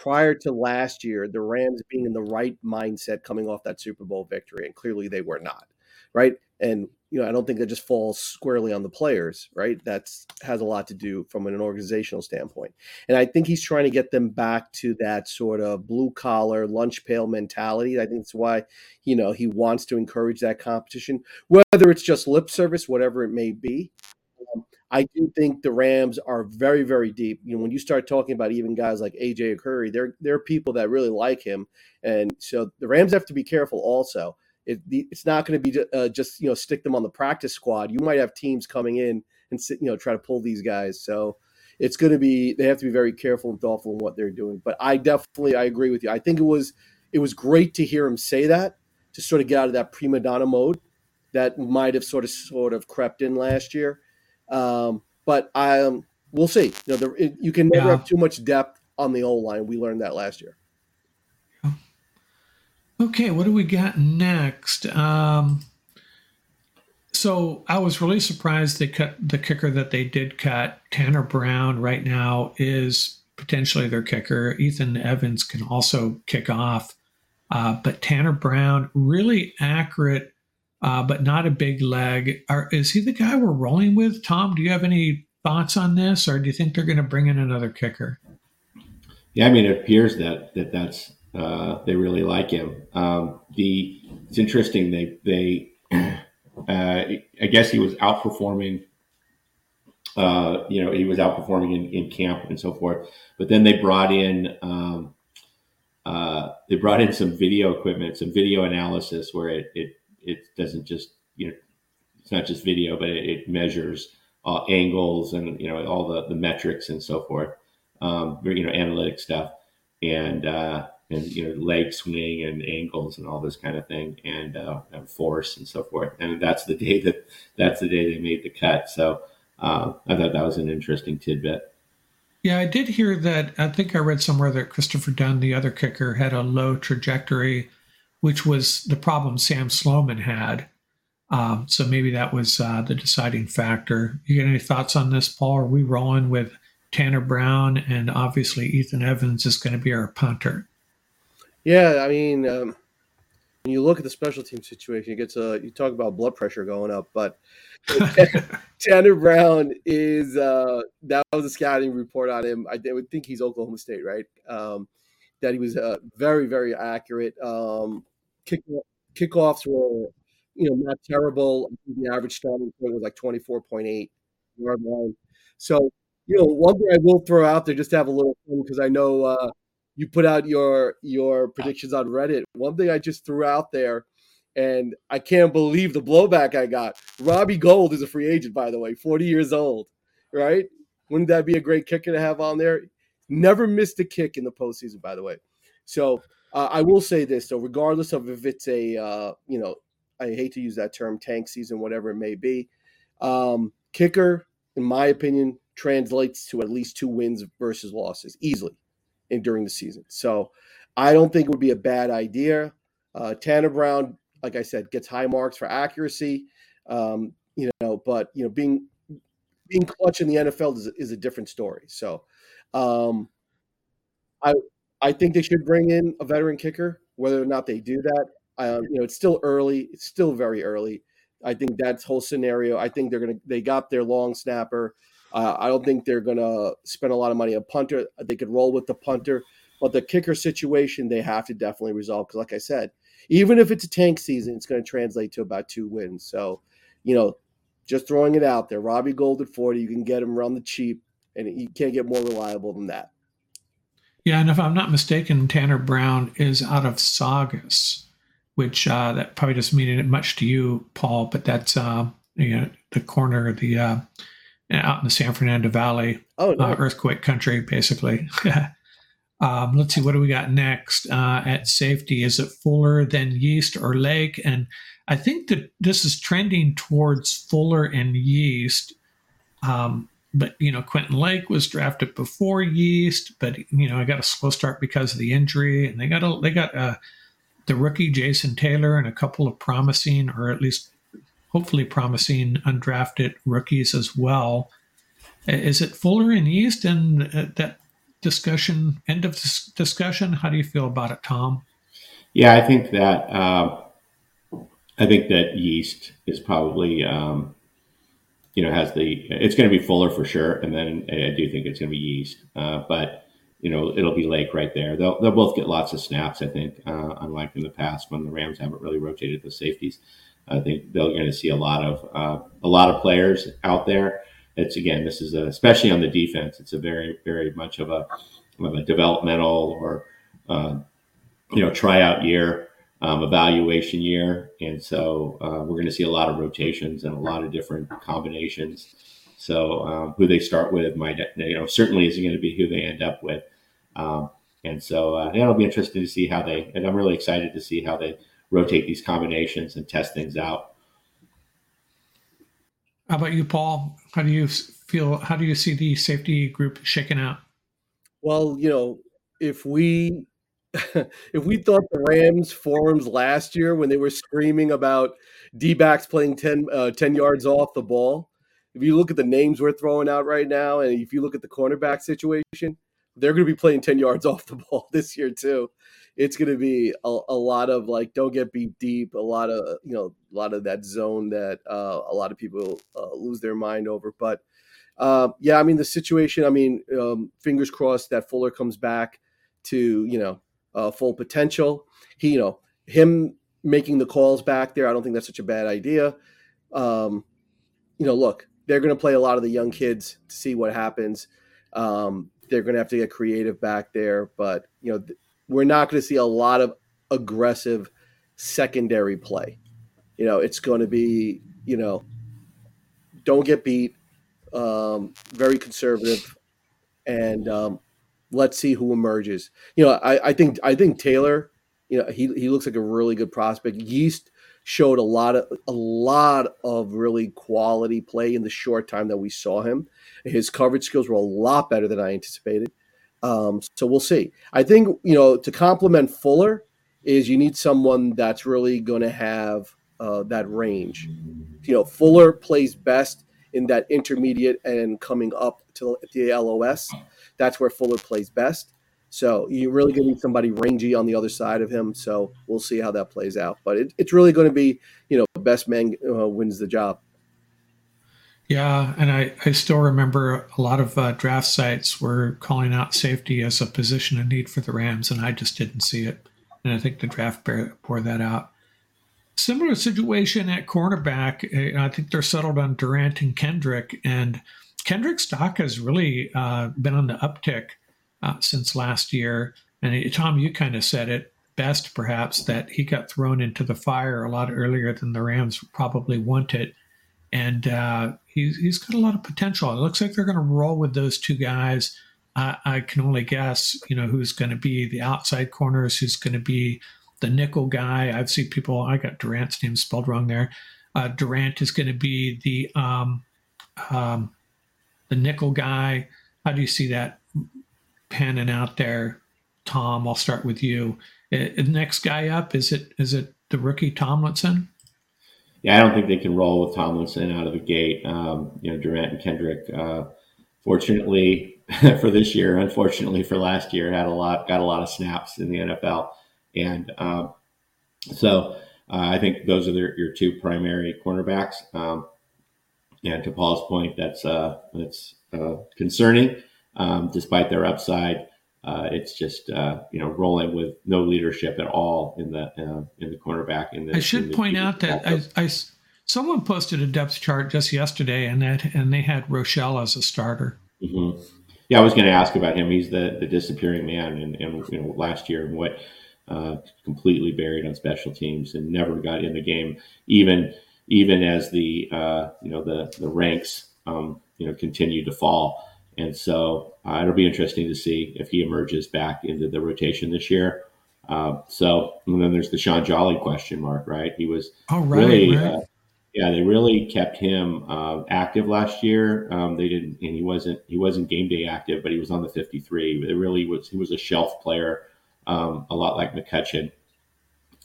prior to last year, the Rams being in the right mindset coming off that Super Bowl victory, and clearly they were not, right? And you know, I don't think that just falls squarely on the players, right? That's has a lot to do from an organizational standpoint. And I think he's trying to get them back to that sort of blue collar, lunch pail mentality. I think that's why, you know, he wants to encourage that competition, whether it's just lip service, whatever it may be. I do think the Rams are very, very deep. You know, when you start talking about even guys like AJ Arcuri, there there are people that really like him, and so the Rams have to be careful. Also, it, it's not going to be uh, just you know stick them on the practice squad. You might have teams coming in and sit, you know try to pull these guys. So it's going to be they have to be very careful and thoughtful in what they're doing. But I definitely I agree with you. I think it was it was great to hear him say that to sort of get out of that prima donna mode that might have sort of sort of crept in last year um, but I, um, we'll see. You know, the, it, you can never yeah. have too much depth on the O line. We learned that last year. Okay, what do we got next? Um, so I was really surprised they cut the kicker that they did cut. Tanner Brown right now is potentially their kicker. Ethan Evans can also kick off. Uh, but Tanner Brown, really accurate uh, but not a big leg. Are, is he the guy we're rolling with? Tom, do you have any thoughts on this, or do you think they're going to bring in another kicker? Yeah, I mean, it appears that that that's uh, they really like him. Um, the it's interesting they they uh, I guess he was outperforming. Uh, you know, he was outperforming in, in, camp and so forth. But then they brought in um, uh, they brought in some video equipment, some video analysis, where it it, it doesn't just you know it's not just video, but it, it measures uh, angles and you know all the, the metrics and so forth, um, you know analytic stuff, and uh, and you know leg swing and angles and all this kind of thing, and, uh, and force and so forth. And that's the day that that's the day they made the cut. So uh, I thought that was an interesting tidbit. Yeah, I did hear that. I think I read somewhere that Christopher Dunn, the other kicker, had a low trajectory, which was the problem Sam Sloman had. Um, so maybe that was uh, the deciding factor. You got any thoughts on this, Paul? Are we rolling with Tanner Brown and obviously Ethan Evans is going to be our punter? Yeah, I mean, um, when you look at the special team situation, it gets uh, you talk about blood pressure going up, but Tanner Brown is uh, that was a scouting report on him. I would think he's Oklahoma State, right? Um, that he was uh, very, very accurate. Um, kick, kickoffs were you know, not terrible. The average starting point was like 24.8 yard line. So, you know, one thing I will throw out there just to have a little fun because I know uh, you put out your your predictions on Reddit. One thing I just threw out there, and I can't believe the blowback I got. Robbie Gould is a free agent, by the way, 40 years old, right? Wouldn't that be a great kicker to have on there? Never missed a kick in the postseason, by the way. So uh, I will say this, though, regardless of if it's a uh, you know I hate to use that term, tank season, whatever it may be. Um, kicker, in my opinion, translates to at least two wins versus losses easily in during the season. So I don't think it would be a bad idea. Uh, Tanner Brown, like I said, gets high marks for accuracy. Um, you know, but you know, being being clutch in the NFL is, is a different story. So um, I I think they should bring in a veteran kicker. Whether or not they do that, um, you know, it's still early. It's still very early. I think that's whole scenario. I think they're gonna they got their long snapper. Uh, I don't think they're gonna spend a lot of money on punter. They could roll with the punter, but the kicker situation they have to definitely resolve because, like I said, even if it's a tank season, it's going to translate to about two wins. So, you know, just throwing it out there. Robbie Gould at forty, you can get him around the cheap, and you can't get more reliable than that. Yeah, and if I'm not mistaken, Tanner Brown is out of Saugus which uh, that probably doesn't mean much to you, Paul, but that's uh, you know, the corner of the uh, out in the San Fernando Valley, oh, nice. earthquake country, basically. um, let's see, what do we got next uh, at safety? Is it Fuller, than Yeast, or Lake? And I think that this is trending towards Fuller and Yeast. Um, but you know, Quentin Lake was drafted before Yeast, but you know, I got a slow start because of the injury, and they got a they got a the rookie Jason Taylor and a couple of promising, or at least hopefully promising, undrafted rookies as well. Is it Fuller and Yeast and uh, that discussion, end of this discussion? How do you feel about it, Tom? Yeah, I think that uh, I think that Yeast is probably um, you know has the it's going to be Fuller for sure, and then I do think it's going to be Yeast, uh, but you know, it'll be Lake right there. They'll they'll both get lots of snaps. I think, uh, unlike in the past when the Rams haven't really rotated the safeties. I think they're going to see a lot of uh, a lot of players out there. It's again, this is a, especially on the defense. It's a very very much of a of a developmental or uh, you know tryout year, um, evaluation year, and so uh, we're going to see a lot of rotations and a lot of different combinations. So um, who they start with might, you know, certainly isn't going to be who they end up with. Um, and so uh, it'll be interesting to see how they, and I'm really excited to see how they rotate these combinations and test things out. How about you, Paul? How do you feel? How do you see the safety group shaking out? Well, you know, if we if we thought the Rams forums last year when they were screaming about D backs playing 10, uh, 10 yards off the ball, if you look at the names we're throwing out right now, and if you look at the cornerback situation, they're going to be playing 10 yards off the ball this year, too. It's going to be a, a lot of like, don't get beat deep, a lot of, you know, a lot of that zone that uh, a lot of people uh, lose their mind over. But uh, yeah, I mean, the situation, I mean, um, fingers crossed that Fuller comes back to, you know, uh, full potential. He, you know, him making the calls back there. I don't think that's such a bad idea. Um, you know, look, they're going to play a lot of the young kids to see what happens. Um, they're going to have to get creative back there, but you know, th- we're not going to see a lot of aggressive secondary play. You know, it's going to be, you know, don't get beat, um, very conservative, and um, let's see who emerges. You know, I, I think I think Taylor, you know, he he looks like a really good prospect. Yeast showed a lot of a lot of really quality play in the short time that we saw him. His coverage skills were a lot better than I anticipated. Um, so we'll see. I think you know to complement Fuller is you need someone that's really going to have uh, that range. You know, Fuller plays best in that intermediate and coming up to the LOS. That's where Fuller plays best. So you're really going to need somebody rangy on the other side of him. So we'll see how that plays out. But it, it's really going to be, you know, best man uh, wins the job. Yeah, and I, I still remember a lot of uh, draft sites were calling out safety as a position of need for the Rams, and I just didn't see it. And I think the draft bore that out. Similar situation at cornerback. Eh, I think they're settled on Durant and Kendrick, and Kendrick's stock has really uh, been on the uptick uh, since last year. And Tom, you kind of said it best, perhaps, that he got thrown into the fire a lot earlier than the Rams probably wanted. And uh, he's, he's got a lot of potential. It looks like they're going to roll with those two guys. I, I can only guess, you know, who's going to be the outside corners, who's going to be the nickel guy. I've seen people, I got Durant's name spelled wrong there. Uh, Durant is going to be the um, um, the nickel guy. How do you see that panning out there, Tom? I'll start with you. Uh, the next guy up is it is it the rookie Tomlinson? Yeah, I don't think they can roll with Tomlinson out of the gate. Um, you know, Durant and Kendrick. Uh, fortunately for this year, unfortunately for last year, had a lot got a lot of snaps in the NFL, and um, so uh, I think those are their, your two primary cornerbacks. Um, and to Paul's point, that's uh, that's uh, concerning um, despite their upside. Uh, it's just uh, you know rolling with no leadership at all in the uh, in the cornerback. In the, I should point out that I, I, someone posted a depth chart just yesterday, and that and they had Rochell as a starter. Mm-hmm. Yeah, I was going to ask about him. He's the, the disappearing man, and, and you know last year and what uh, completely buried on special teams and never got in the game, even even as the uh, you know the the ranks um, you know continued to fall. And so uh, it'll be interesting to see if he emerges back into the rotation this year. Uh, so and then there's the Shaun Jolly question mark, right? He was oh, right, really, right. Uh, yeah, they really kept him uh, active last year. Um, they didn't, and he wasn't he wasn't game day active, but he was on the 53. It really was he was a shelf player, um, a lot like McCutcheon,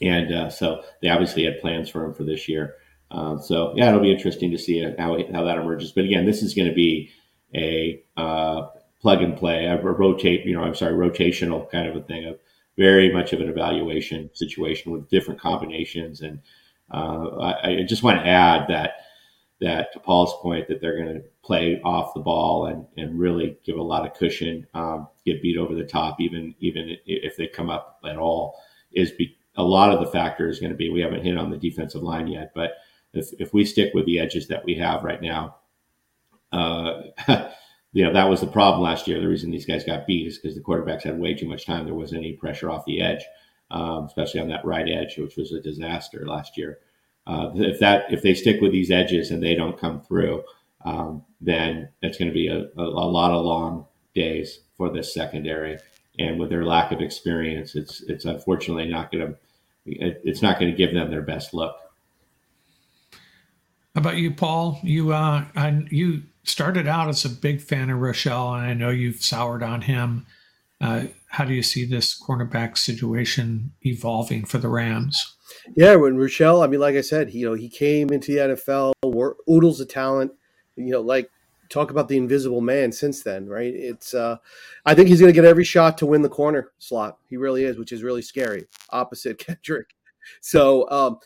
and uh, so they obviously had plans for him for this year. Uh, so yeah, it'll be interesting to see how how that emerges. But again, this is going to be a uh, plug and play, a rotate, you know, I'm sorry, rotational kind of a thing of very much of an evaluation situation with different combinations. And uh, I, I, just want to add that that to Paul's point that they're going to play off the ball and, and really give a lot of cushion, um, get beat over the top, even even if they come up at all, is be, a lot of the factor is going to be we haven't hit on the defensive line yet, but if, if we stick with the edges that we have right now, uh, you know, that was the problem last year. The reason these guys got beat is because the quarterbacks had way too much time. There wasn't any pressure off the edge, um, especially on that right edge, which was a disaster last year. Uh, if that if they stick with these edges and they don't come through, um, then it's going to be a, a, a, lot of long days for this secondary. And with their lack of experience, it's it's unfortunately not going to it, it's not going to give them their best look. How about you, Paul? You uh, I, you started out as a big fan of Rochell, and I know you've soured on him. Uh, how do you see this cornerback situation evolving for the Rams? Yeah, when Rochell, I mean, like I said, he, you know, he came into the NFL, oodles of talent. You know, like talk about the invisible man since then, right? It's, uh, I think he's going to get every shot to win the corner slot. He really is, which is really scary. Opposite Kendrick. So, um,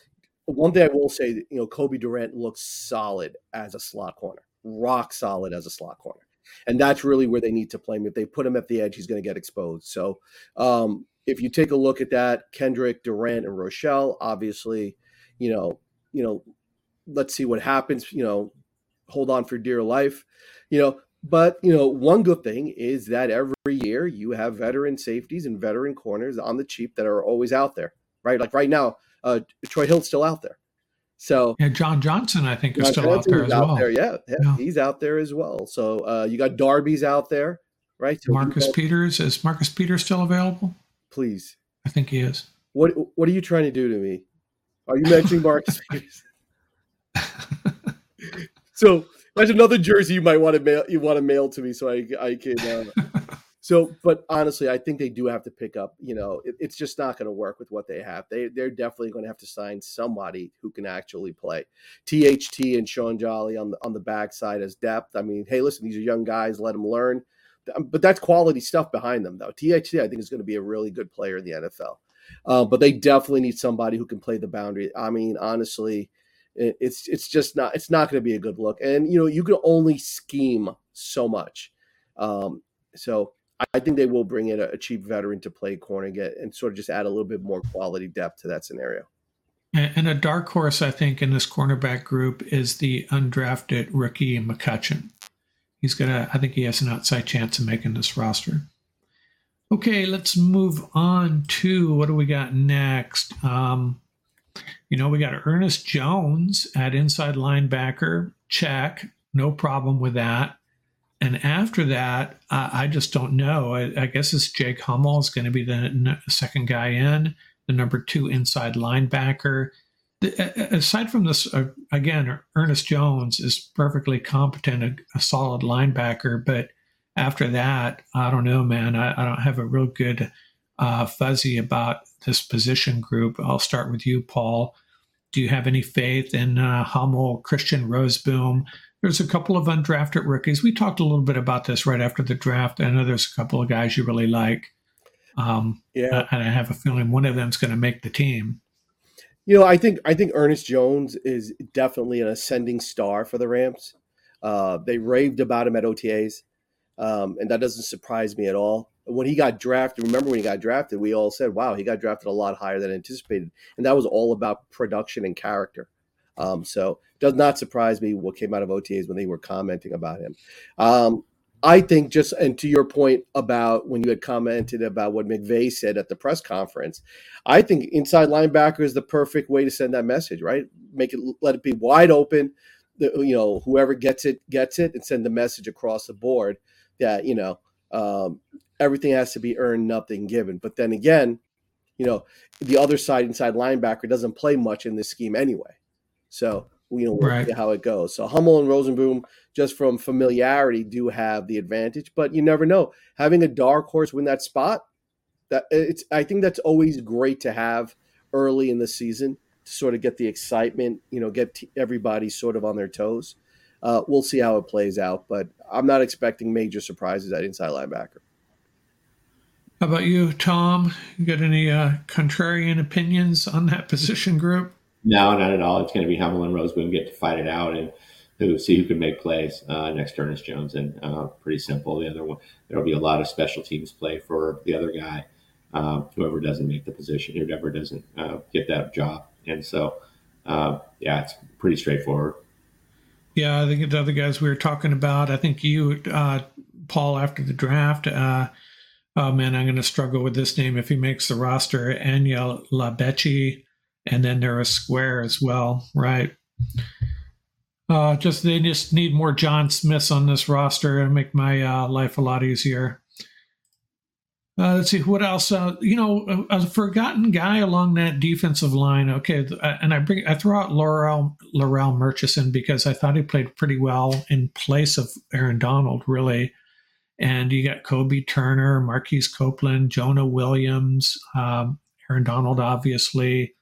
one thing I will say, you know, Cobie Durant looks solid as a slot corner rock solid as a slot corner. And that's really where they need to play him. If they put him at the edge, he's going to get exposed. So, um, if you take a look at that, Kendrick, Durant, and Rochell, obviously, you know, you know, let's see what happens. You know, hold on for dear life. You know, but you know, one good thing is that every year you have veteran safeties and veteran corners on the cheap that are always out there, right? Like right now, uh, Troy Hill's still out there. So yeah, John Johnson, I think, is still Johnson out there as out well. There. Yeah, yeah, yeah, he's out there as well. So uh, you got Darby's out there, right? So Marcus got, Peters is Marcus Peters still available? Please, I think he is. What What are you trying to do to me? Are you mentioning Marcus Peters? so that's another jersey you might want to mail. You want to mail to me so I I can. Uh, so, but honestly, I think they do have to pick up. You know, it, it's just not going to work with what they have. They they're definitely going to have to sign somebody who can actually play. THT and Shaun Jolly on the on the backside as depth. I mean, hey, listen, these are young guys. Let them learn. Um, but that's quality stuff behind them, though. THT, I think, is going to be a really good player in the NFL. Uh, but they definitely need somebody who can play the boundary. I mean, honestly, it's it's just not it's not going to be a good look. And you know, you can only scheme so much. Um, so I think they will bring in a, a cheap veteran to play corner and get and sort of just add a little bit more quality depth to that scenario. And a dark horse, I think, in this cornerback group is the undrafted rookie McCutcheon. He's gonna. I think he has an outside chance of making this roster. Okay, let's move on to what do we got next? Um, you know, we got Ernest Jones at inside linebacker. Check, no problem with that. And after that, I just don't know. I, I guess it's Jake Hummel is going to be the n- second guy in, the number two inside linebacker. The, aside from this, uh, again, Ernest Jones is perfectly competent, a, a, solid linebacker. But after that, I don't know, man. I, I don't have a real good uh, fuzzy about this position group. I'll start with you, Paul. Do you have any faith in uh, Hummel, Christian Rozeboom? There's a couple of undrafted rookies. We talked a little bit about this right after the draft. I know there's a couple of guys you really like. Um, yeah, and I have a feeling one of them's going to make the team. You know, I think I think Ernest Jones is definitely an ascending star for the Rams. Uh, they raved about him at OTAs, um, and that doesn't surprise me at all. When he got drafted, remember when he got drafted, we all said, "Wow, he got drafted a lot higher than anticipated," and that was all about production and character. Um, so does not surprise me what came out of OTAs when they were commenting about him. Um, I think just and to your point about when you had commented about what McVay said at the press conference, I think inside linebacker is the perfect way to send that message. Right, make it let it be wide open. The, you know, whoever gets it gets it, and send the message across the board that you know um, everything has to be earned, nothing given. But then again, you know, the other side inside linebacker doesn't play much in this scheme anyway. So you know, we'll right. see how it goes. So Hummel and Rozeboom, just from familiarity, do have the advantage, but you never know. Having a dark horse win that spot, that it's I think that's always great to have early in the season to sort of get the excitement, you know, get t- everybody sort of on their toes. Uh, we'll see how it plays out, but I'm not expecting major surprises at inside linebacker. How about you, Tom? You got any uh, contrarian opinions on that position group? No, not at all. It's going to be Hummel and Rozeboom get to fight it out and who see who can make plays uh, next to Ernest Jones. And uh, pretty simple. The other one, there'll be a lot of special teams play for the other guy, uh, whoever doesn't make the position, whoever doesn't uh, get that job. And so, uh, yeah, it's pretty straightforward. Yeah, I think the other guys we were talking about, I think you, uh, Paul, after the draft, oh man, I'm going to struggle with this name if he makes the roster. Anya Labechi and then they're a square as well, right? Uh, just they just need more John Smiths on this roster and make my uh, life a lot easier. Uh, let's see what else. Uh, you know, a, a, forgotten guy along that defensive line. Okay, uh, and I bring I throw out Laurel Larrell Murchison because I thought he played pretty well in place of Aaron Donald, really. And you got Kobie Turner, Marquise Copeland, Jonah Williams, um, Aaron Donald, obviously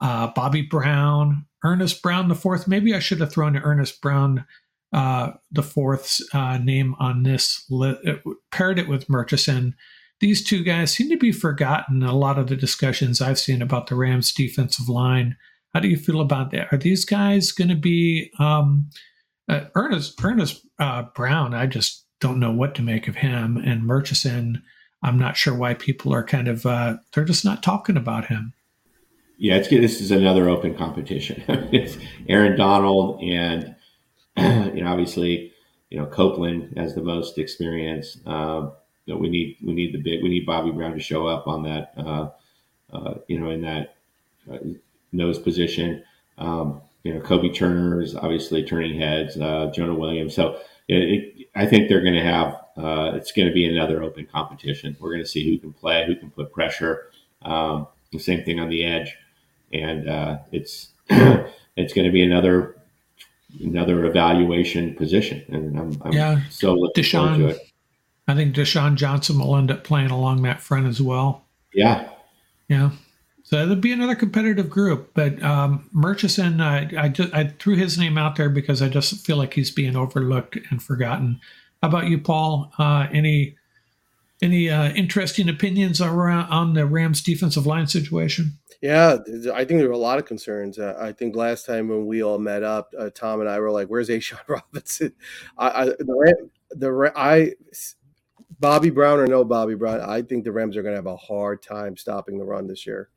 uh, Bobby Brown, Earnest Brown the fourth. Maybe I should have thrown Earnest Brown uh, the fourth's uh, name on this, li- uh, paired it with Murchison. These two guys seem to be forgotten in a lot of the discussions I've seen about the Rams' defensive line. How do you feel about that? Are these guys going to be um, uh, Ernest Ernest uh, Brown? I just don't know what to make of him. And Murchison, I'm not sure why people are kind of uh, they're just not talking about him. Yeah, it's. This is another open competition. it's Aaron Donald and you know obviously you know Copeland has the most experience. Um, we need we need the big we need Bobby Brown to show up on that uh, uh, you know in that uh, nose position. Um, you know Kobie Turner is obviously turning heads. Uh, Jonah Williams. So it, it, I think they're going to have uh, it's going to be another open competition. We're going to see who can play, who can put pressure. Um, the same thing on the edge, and uh, it's it's going to be another another evaluation position. And I'm, I'm yeah. so looking Deshaun, forward to it. I think Deshaun Johnson will end up playing along that front as well. Yeah. Yeah. So there'll be another competitive group, but um, Murchison, uh, I just I threw his name out there because I just feel like he's being overlooked and forgotten. How about you, Paul? Uh, any any uh, interesting opinions around on the Rams defensive line situation? Yeah, I think there were a lot of concerns. Uh, I think last time when we all met up, uh, Tom and I were like, "Where's A'Shawn Robinson?" I, I the, the I Bobby Brown or no Bobby Brown, I think the Rams are going to have a hard time stopping the run this year.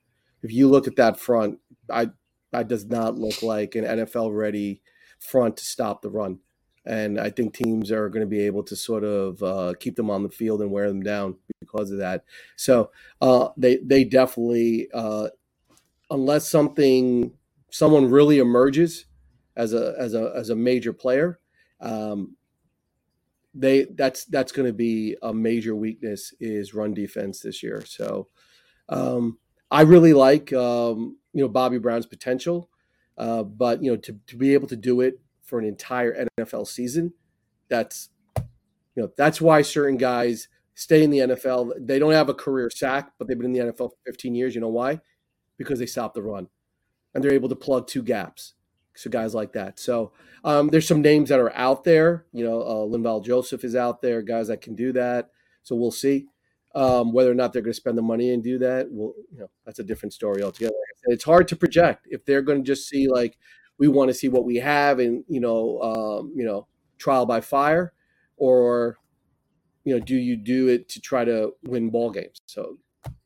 If you look at that front, I that does not look like an NFL ready front to stop the run. And I think teams are going to be able to sort of uh, keep them on the field and wear them down because of that. So uh, they they definitely, uh, unless something someone really emerges as a as a as a major player, um, they that's that's going to be a major weakness is run defense this year. So um, I really like um, you know Bobby Brown's potential, uh, but you know to to be able to do it for an entire NFL season, that's you know that's why certain guys stay in the NFL. They don't have a career sack, but they've been in the NFL for 15 years. You know why? Because they stop the run, and they're able to plug two gaps. So guys like that. So um, there's some names that are out there. You know, uh, Linval Joseph is out there. Guys that can do that. So we'll see um, whether or not they're going to spend the money and do that. Well, you know, that's a different story altogether. it's hard to project if they're going to just see like we want to see what we have and you know, um, you know, trial by fire, or you know, do you do it to try to win ball games? So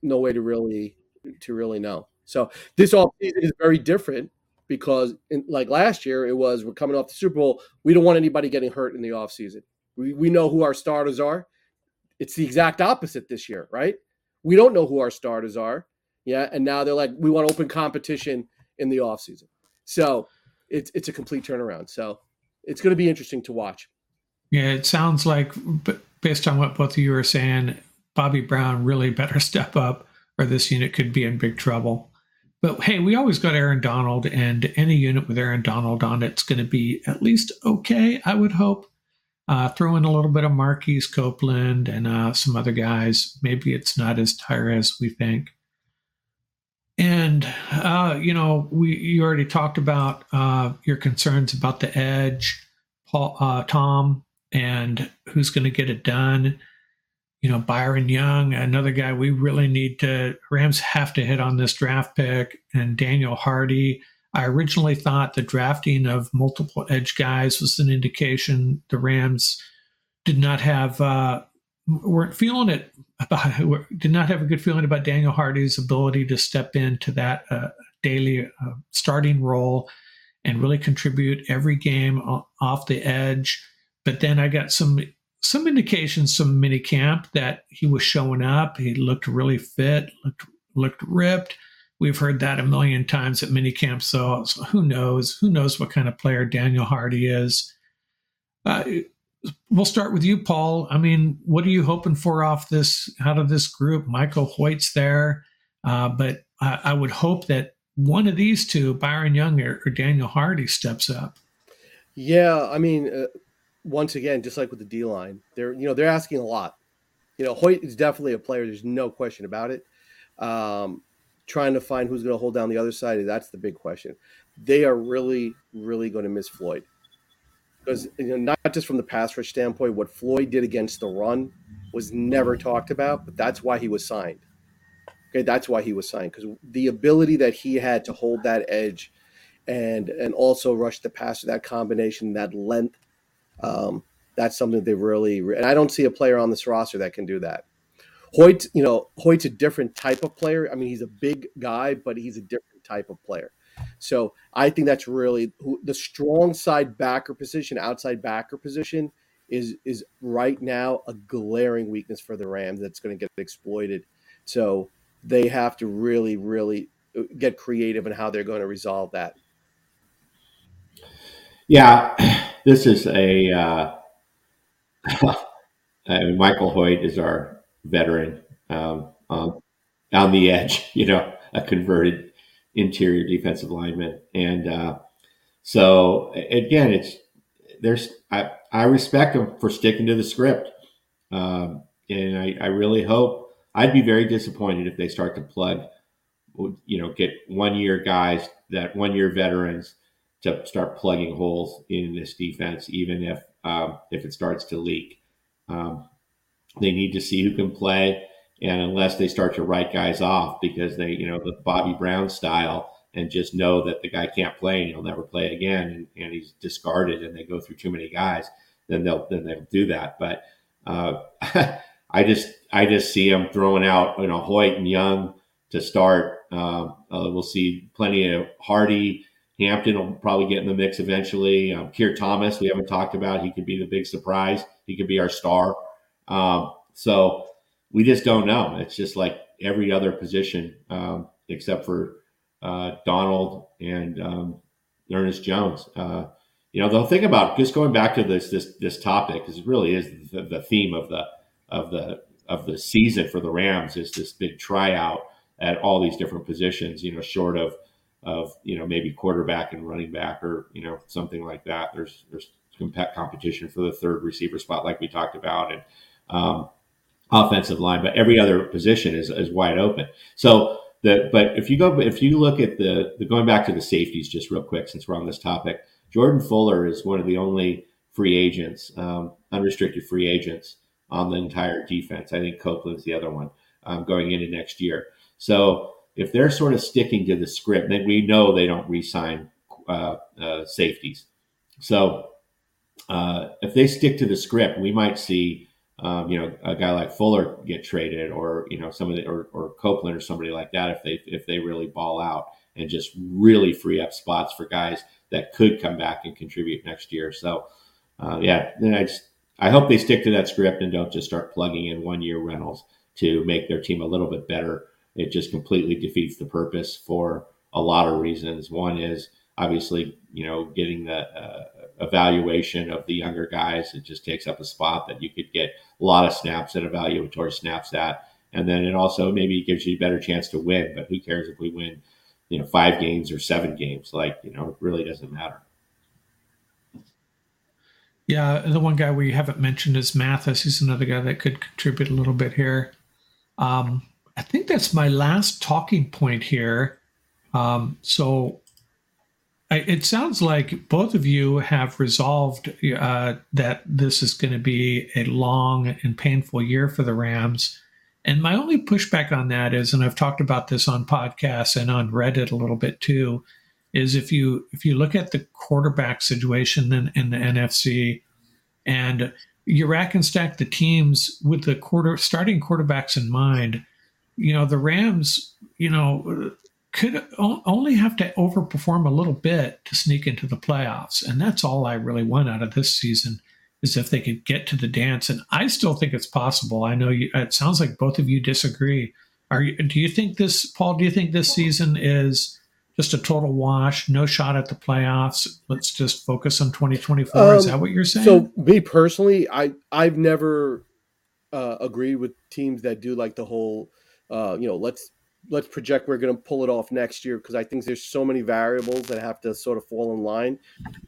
no way to really to really know. So this off season is very different because in, like last year it was we're coming off the Super Bowl. We don't want anybody getting hurt in the offseason. We we know who our starters are. It's the exact opposite this year, right? We don't know who our starters are. Yeah. And now they're like, we want open competition in the offseason. So it's it's a complete turnaround. So it's going to be interesting to watch. Yeah, it sounds like based on what both of you are saying, Bobby Brown really better step up, or this unit could be in big trouble. But hey, we always got Aaron Donald, and any unit with Aaron Donald on it's going to be at least okay, I would hope. Uh, throw in a little bit of Marquise Copeland and uh, some other guys. Maybe it's not as dire as we think. And uh, you know, we you already talked about uh, your concerns about the edge, Paul, uh, Tom, and who's going to get it done you know, Byron Young, another guy we really need to, Rams have to hit on this draft pick, and Daniel Hardy. I originally thought the drafting of multiple edge guys was an indication the Rams did not have, uh, weren't feeling it about, did not have a good feeling about Daniel Hardy's ability to step into that uh, daily uh, starting role and really contribute every game off the edge. But then I got some some indications some mini camp that he was showing up. He looked really fit, looked looked ripped. We've heard that a million times at mini camps. So, so who knows? Who knows what kind of player Daniel Hardy is? Uh, we'll start with you, Paul. I mean, what are you hoping for off this out of this group? Michael Hoyt's there, uh, but I, I, would hope that one of these two, Byron Young or, or Daniel Hardy, steps up. Yeah, I mean, uh, once again, just like with the D line, they're you know they're asking a lot. You know, Hoyt is definitely a player. There's no question about it. Um, trying to find who's going to hold down the other side that's the big question. They are really, really going to miss Floyd because you know not just from the pass rush standpoint, what Floyd did against the run was never talked about, but that's why he was signed. Okay, that's why he was signed because the ability that he had to hold that edge and and also rush the passer, that combination, that length um, that's something they really, and I don't see a player on this roster that can do that. Hoyt, you know, Hoyt's a different type of player. I mean, he's a big guy, but he's a different type of player. So I think that's really the strong side backer position, outside backer position is is right now a glaring weakness for the Rams that's going to get exploited. So they have to really, really uh, get creative in how they're going to resolve that. Yeah, this is a. Uh, Michael Hoyt is our veteran um, on, on the edge. You know, a converted interior defensive lineman, and uh, so again, it's there's I, I respect him for sticking to the script, um, and I, I really hope I'd be very disappointed if they start to plug, you know, get one year guys that one year veterans to start plugging holes in this defense, even if um, if it starts to leak. Um, they need to see who can play, and unless they start to write guys off because they, you know, the Bobby Brown style, and just know that the guy can't play and he'll never play again, and, and he's discarded, and they go through too many guys, then they'll then they'll do that. But uh, I just I just see him throwing out you know Hoyt and Young to start. Uh, uh, we'll see plenty of Hardy. Hampton will probably get in the mix eventually. Um, Keir Thomas, we haven't talked about. He could be the big surprise. He could be our star. Um, so we just don't know. It's just like every other position um, except for uh, Donald and um, Ernest Jones. Uh, you know, the thing about just going back to this this this topic is it really is the, the theme of the of the of the season for the Rams is this big tryout at all these different positions. You know, short of of you know maybe quarterback and running back or you know something like that. There's there's competition for the third receiver spot like we talked about and um, offensive line, but every other position is is wide open. So the but if you go if you look at the the going back to the safeties just real quick since we're on this topic, Jordan Fuller is one of the only free agents, um, unrestricted free agents on the entire defense. I think Copeland's the other one um, going into next year. So if they're sort of sticking to the script, then we know they don't re-sign uh, uh, safeties. So uh, if they stick to the script, we might see um, you know a guy like Fuller get traded, or you know somebody or, or Copeland or somebody like that if they if they really ball out and just really free up spots for guys that could come back and contribute next year. So uh, yeah, then I just I hope they stick to that script and don't just start plugging in one year rentals to make their team a little bit better. It just completely defeats the purpose for a lot of reasons. One is obviously, you know, getting the uh, evaluation of the younger guys. It just takes up a spot that you could get a lot of snaps and evaluatory snaps at. And then it also maybe gives you a better chance to win. But who cares if we win, you know, five games or seven games? Like, you know, it really doesn't matter. Yeah, the one guy we haven't mentioned is Mathis. He's another guy that could contribute a little bit here. Um, I think that's my last talking point here. Um, so it sounds like both of you have resolved uh, that this is going to be a long and painful year for the Rams. And my only pushback on that is, and I've talked about this on podcasts and on Reddit a little bit too, is if you if you look at the quarterback situation in, in the NFC, and you rack and stack the teams with the quarter starting quarterbacks in mind, you know the Rams, you know could only have to overperform a little bit to sneak into the playoffs. And that's all I really want out of this season is if they could get to the dance. And I still think it's possible. I know you, it sounds like both of you disagree. Are you, do you think this, Paul, do you think this season is just a total wash, no shot at the playoffs? Let's just focus on 2024. Um, is that what you're saying? So me personally, I, I've never uh, agreed with teams that do like the whole, uh, you know, let's let's project we're going to pull it off next year because I think there's so many variables that have to sort of fall in line.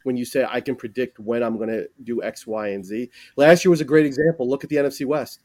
When you say I can predict when I'm going to do X, Y, and Z, last year was a great example. Look at the NFC West,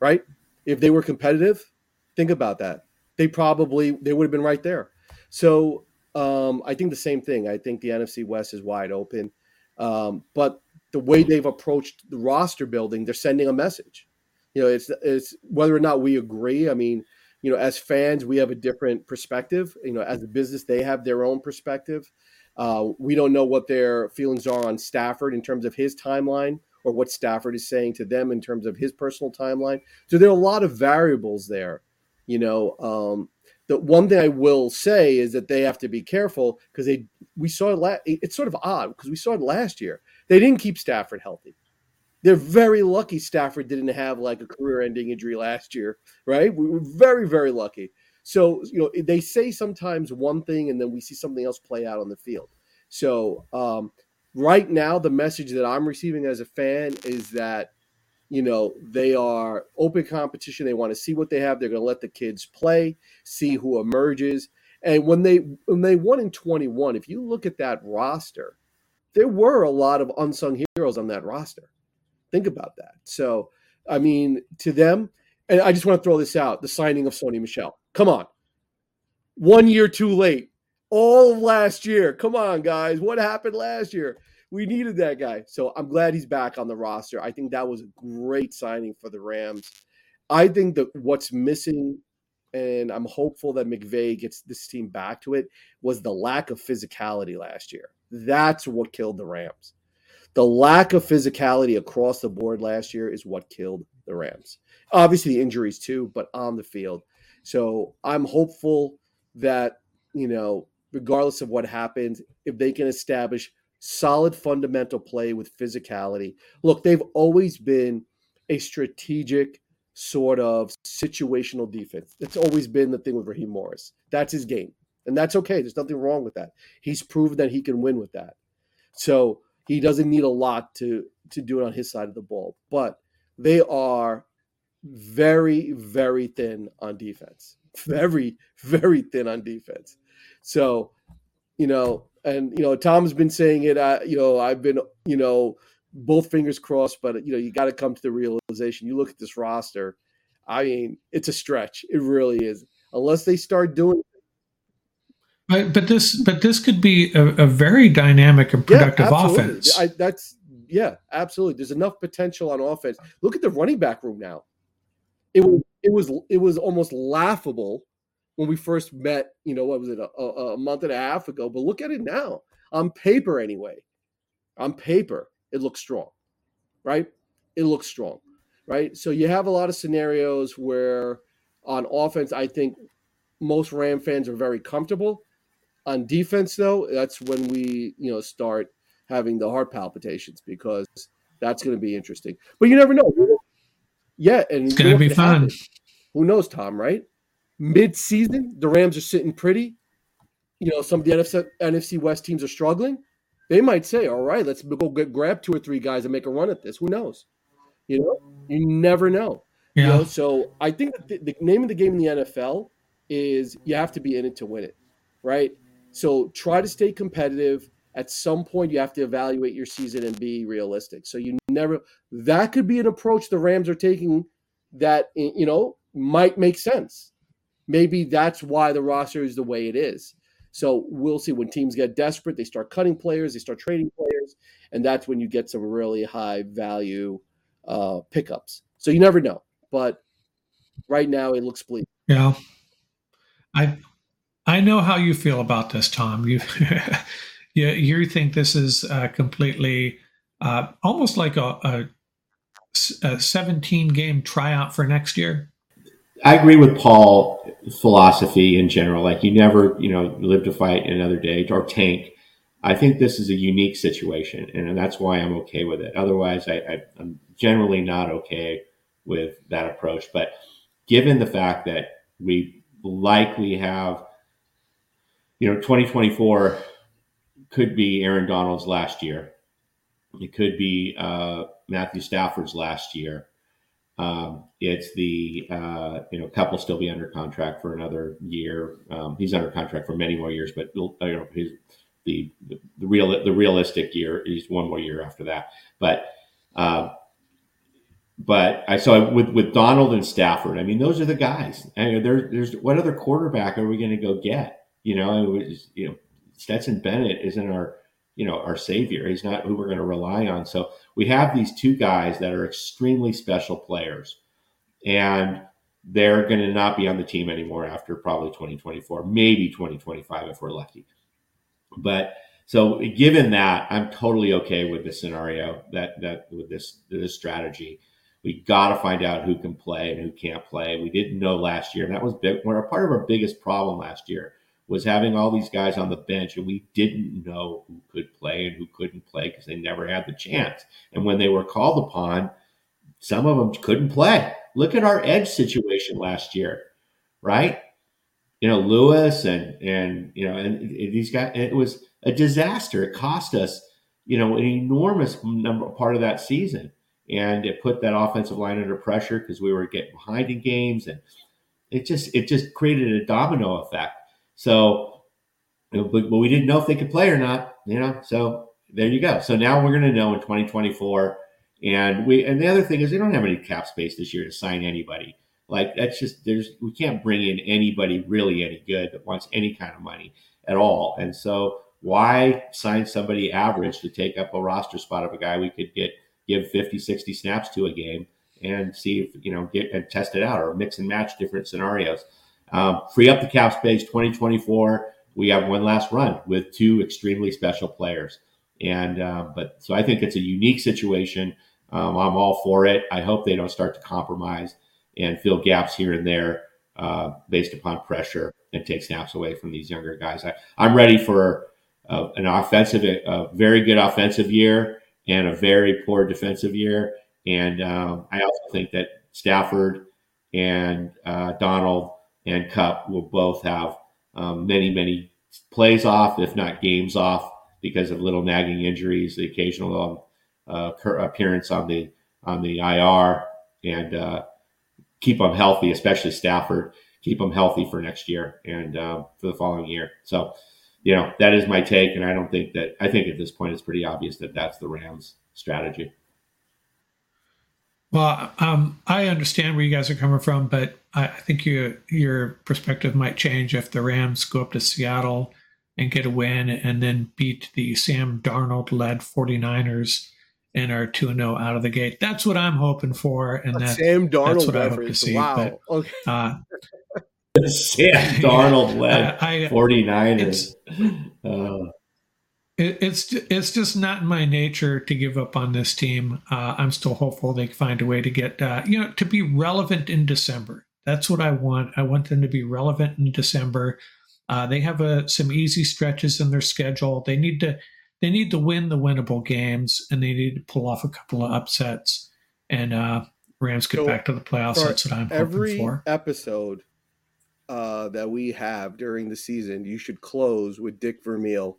right? If they were competitive, think about that. They probably they would have been right there. So um, I think the same thing. I think the NFC West is wide open, um, but the way they've approached the roster building, they're sending a message. You know, it's it's whether or not we agree. I mean you know, as fans, we have a different perspective. You know, as a business, they have their own perspective. Uh, we don't know what their feelings are on Stafford in terms of his timeline or what Stafford is saying to them in terms of his personal timeline. So there are a lot of variables there. You know, um, the one thing I will say is that they have to be careful because they we saw it. La- it's sort of odd because we saw it last year. They didn't keep Stafford healthy. They're very lucky Stafford didn't have like a career-ending injury last year, right? We were very, very lucky. So you know they say sometimes one thing and then we see something else play out on the field. So um, right now, the message that I'm receiving as a fan is that you know they are open competition. They want to see what they have. They're going to let the kids play, see who emerges. And when they when they won in 21, if you look at that roster, there were a lot of unsung heroes on that roster. Think about that. So, I mean, to them, and I just want to throw this out: the signing of Sony Michel. Come on, one year too late. All of last year. Come on, guys. What happened last year? We needed that guy. So I'm glad he's back on the roster. I think that was a great signing for the Rams. I think that what's missing, and I'm hopeful that McVay gets this team back to it, was the lack of physicality last year. That's what killed the Rams. The lack of physicality across the board last year is what killed the Rams. Obviously, the injuries too, but on the field. So I'm hopeful that, you know, regardless of what happens, if they can establish solid fundamental play with physicality. Look, they've always been a strategic sort of situational defense. It's always been the thing with Raheem Morris. That's his game. And that's okay. There's nothing wrong with that. He's proven that he can win with that. So he doesn't need a lot to to do it on his side of the ball. But they are very, very thin on defense. Very, very thin on defense. So, you know, and you know, Tom's been saying it. I, you know, I've been, you know, both fingers crossed. But you know, you got to come to the realization. You look at this roster. I mean, it's a stretch. It really is. Unless they start doing. But but this but this could be a, a very dynamic and productive yeah, offense. I, that's yeah, absolutely. There's enough potential on offense. Look at the running back room now. It was it was it was almost laughable when we first met, you know, what was it, a, a, month and a half ago? But look at it now. On paper, anyway. On paper, it looks strong, right? It looks strong, right? So you have a lot of scenarios where on offense, I think most Ram fans are very comfortable. On defense, though, that's when we, you know, start having the heart palpitations because that's going to be interesting. But you never know. Yeah, and it's going to be fun. Happen. Who knows, Tom? Right? mid-season, the Rams are sitting pretty. You know, some of the NFC, NFC West teams are struggling. They might say, "All right, let's go get, grab two or three guys and make a run at this." Who knows? You know, you never know. Yeah. You know, so I think the, the name of the game in the NFL is you have to be in it to win it, right? So try to stay competitive. At some point, you have to evaluate your season and be realistic. So you never that could be an approach the Rams are taking that you know might make sense maybe that's why the roster is the way it is. So we'll see when teams get desperate, they start cutting players, they start trading players, and that's when you get some really high value uh, pickups. So you never know, but right now it looks bleak. Yeah, I I know how you feel about this, Tom. You you, you think this is uh, completely uh, almost like a, a, a 17 game tryout for next year. I agree with Paul philosophy in general. Like you never, you know, live to fight another day or tank. I think this is a unique situation, and that's why I'm okay with it. Otherwise, I, I, I'm generally not okay with that approach. But given the fact that we likely have, you know, 2024 could be Aaron Donald's last year. It could be uh, Matthew Stafford's last year. Um, it's the uh, you know couple still be under contract for another year. Um, he's under contract for many more years, but you know his, the, the the real the realistic year is one more year after that. But uh, but I saw with with Donald and Stafford. I mean, those are the guys. I mean, there, there's what other quarterback are we going to go get? You know, it was, you know Stetson Bennett isn't our you know our savior. He's not who we're going to rely on. So we have these two guys that are extremely special players, and they're going to not be on the team anymore after probably 2024, maybe 2025 if we're lucky. But So given that, I'm totally okay with the scenario that that with this this strategy. We got to find out who can play and who can't play. We didn't know last year, and that was big, one part of our biggest problem last year was having all these guys on the bench, and we didn't know who could play and who couldn't play because they never had the chance. And when they were called upon, some of them couldn't play. Look at our edge situation last year, right? You know, Lewis and and you know, and these guys. It was a disaster. It cost us, you know, an enormous number part of that season, and it put that offensive line under pressure because we were getting behind in games, and it just it just created a domino effect. So, but, but we didn't know if they could play or not, you know. So there you go. So now we're going to know in 2024. And we and the other thing is they don't have any cap space this year to sign anybody. Like that's just there's we can't bring in anybody really any good that wants any kind of money at all. And so why sign somebody average to take up a roster spot of a guy we could get give 50, 60 snaps to a game and see if you know get and test it out or mix and match different scenarios. Um, free up the cap space 2024. We have one last run with two extremely special players. And, uh, but so I think it's a unique situation. Um, I'm all for it. I hope they don't start to compromise and fill gaps here and there uh, based upon pressure and take snaps away from these younger guys. I, I'm ready for uh, an offensive, a very good offensive year and a very poor defensive year. And um, I also think that Stafford and uh, Donald and Kupp will both have um, many, many plays off, if not games off, because of little nagging injuries, the occasional um, uh, appearance on the on the IR, and uh, keep them healthy, especially Stafford. Keep them healthy for next year and uh, for the following year. So, you know, that is my take, and I don't think that I think at this point it's pretty obvious that that's the Rams' strategy. Well, um, I understand where you guys are coming from, but I, I think your your perspective might change if the Rams go up to Seattle and get a win and then beat the Sam Darnold led 49ers and are 2 0 out of the gate. That's what I'm hoping for. And that, Sam Darnold that's what I hope to see. Wow. But, okay. uh, Sam Darnold led 49ers. Uh, it, it's it's just not in my nature to give up on this team. Uh, I'm still hopeful they can find a way to get uh, you know to be relevant in December. That's what I want. I want them to be relevant in December. Uh, they have a, some easy stretches in their schedule. They need to they need to win the winnable games, and they need to pull off a couple of upsets. And uh, Rams get so back to the playoffs. That's what I'm every hoping for. episode uh, that we have during the season, you should close with Dick Vermeil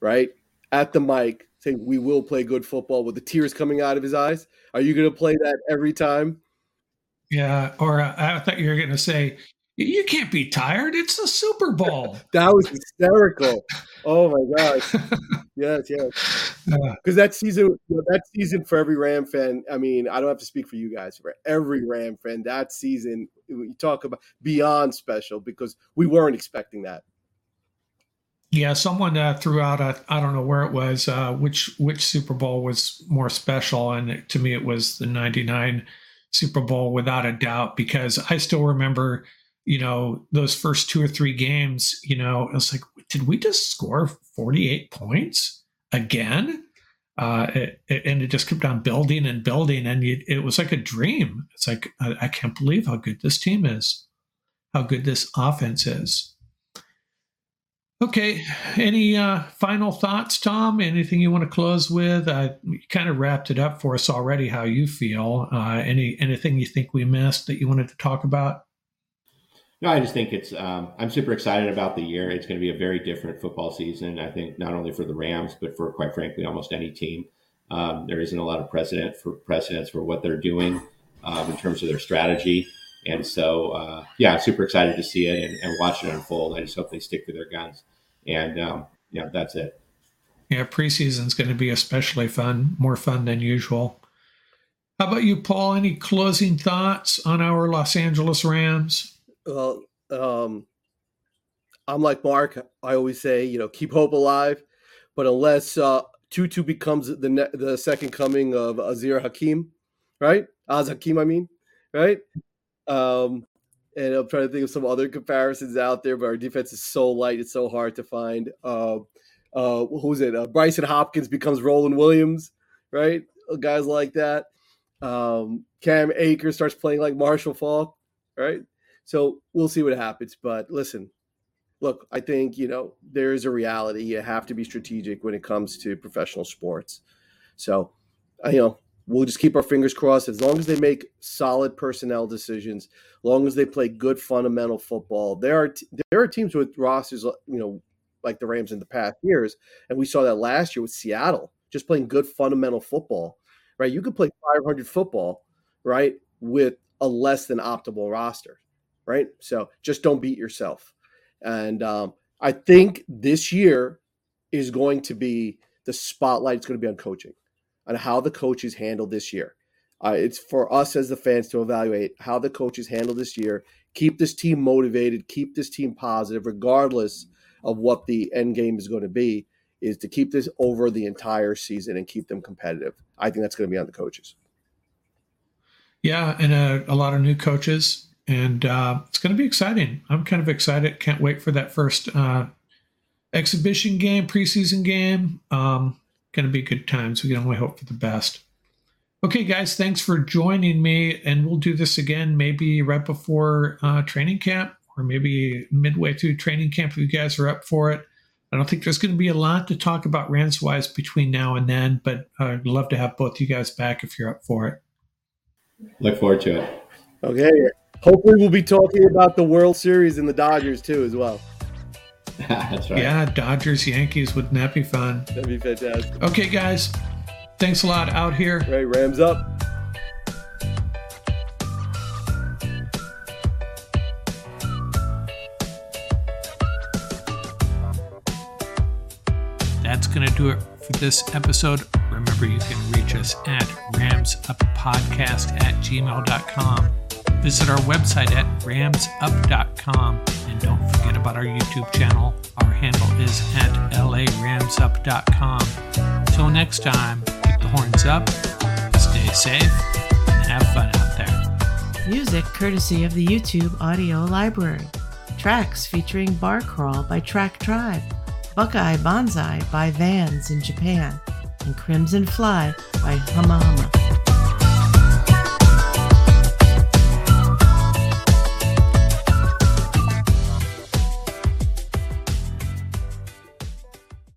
right? At the mic saying, We will play good football with the tears coming out of his eyes. Are you going to play that every time? Yeah. Or uh, I thought you were going to say, you can't be tired. It's the Super Bowl. that was hysterical. oh my gosh. Yes, yes. Because that season, that season for every Ram fan. I mean, I don't have to speak for you guys. For every Ram fan, that season, you talk about beyond special because we weren't expecting that. Yeah, someone uh, threw out I don't know where it was uh, which which Super Bowl was more special, and to me it was the '99 Super Bowl without a doubt because I still remember you know those first two or three games. You know, it was like, did we just score 48 points again? Uh, it, it, and it just kept on building and building, and it was like a dream. It's like I, I can't believe how good this team is, how good this offense is. Okay. Any uh, final thoughts, Tom? Anything you want to close with? You kind of wrapped it up for us already. How you feel? Uh, any anything you think we missed that you wanted to talk about? No, I just think it's. Um, I'm super excited about the year. It's going to be a very different football season. I think not only for the Rams, but for quite frankly almost any team. Um, there isn't a lot of precedent for precedents for what they're doing um, in terms of their strategy. And so, uh, yeah, I'm super excited to see it and, and, watch it unfold. I just hope they stick to their guns. And um, yeah, that's it. Yeah, preseason is going to be especially fun, more fun than usual. How about you, Paul? Any closing thoughts on our Los Angeles Rams? Well, um, I'm like Mark. I always say, you know, keep hope alive. But unless uh, Tutu becomes the ne- the second coming of Az-Zahir Hakim, right? Az Hakim, I mean, right? Um, and I'm trying to think of some other comparisons out there, but our defense is so light; it's so hard to find. Uh, uh, who's it? Uh, Brycen Hopkins becomes Roland Williams, right? Guys like that. Um, Cam Akers starts playing like Marshall Faulk, right? So we'll see what happens. But listen, look, I think, you know, there is a reality. You have to be strategic when it comes to professional sports. So, you know, we'll just keep our fingers crossed as long as they make solid personnel decisions, as long as they play good fundamental football. There are t- there are teams with rosters, you know, like the Rams in the past years, and we saw that last year with Seattle, just playing good fundamental football. Right, you could play 500 football, right, with a less than optimal roster, right? So just don't beat yourself. And um, I think this year is going to be the spotlight. It's going to be on coaching, on how the coaches handle this year. Uh, it's for us as the fans to evaluate how the coaches handle this year, keep this team motivated, keep this team positive, regardless of what the end game is going to be, is to keep this over the entire season and keep them competitive. I think that's going to be on the coaches. Yeah, and a, a lot of new coaches, and uh, it's going to be exciting. I'm kind of excited. Can't wait for that first uh, exhibition game, preseason game. Um, going to be good times. We can only hope for the best. Okay, guys, thanks for joining me, and we'll do this again maybe right before uh, training camp or maybe midway through training camp if you guys are up for it. I don't think there's going to be a lot to talk about Rams wise between now and then, but I'd love to have both you guys back if you're up for it. Look forward to it. Okay. Hopefully, we'll be talking about the World Series and the Dodgers too, as well. That's right. Yeah, Dodgers, Yankees. Wouldn't that be fun? That'd be fantastic. Okay, guys. Thanks a lot out here. Right, Rams up. That's going to do it for this episode. Remember, you can reach us at ramsuppodcast at gmail.com. Visit our website at ramsup.com. Don't forget about our YouTube channel. Our handle is at laramsup.com. Till next time, keep the horns up, stay safe, and have fun out there. Music courtesy of the YouTube Audio Library. Tracks featuring Bar Crawl by Track Tribe, Buckeye Bonsai by Vans in Japan, and Crimson Fly by Huma-Huma.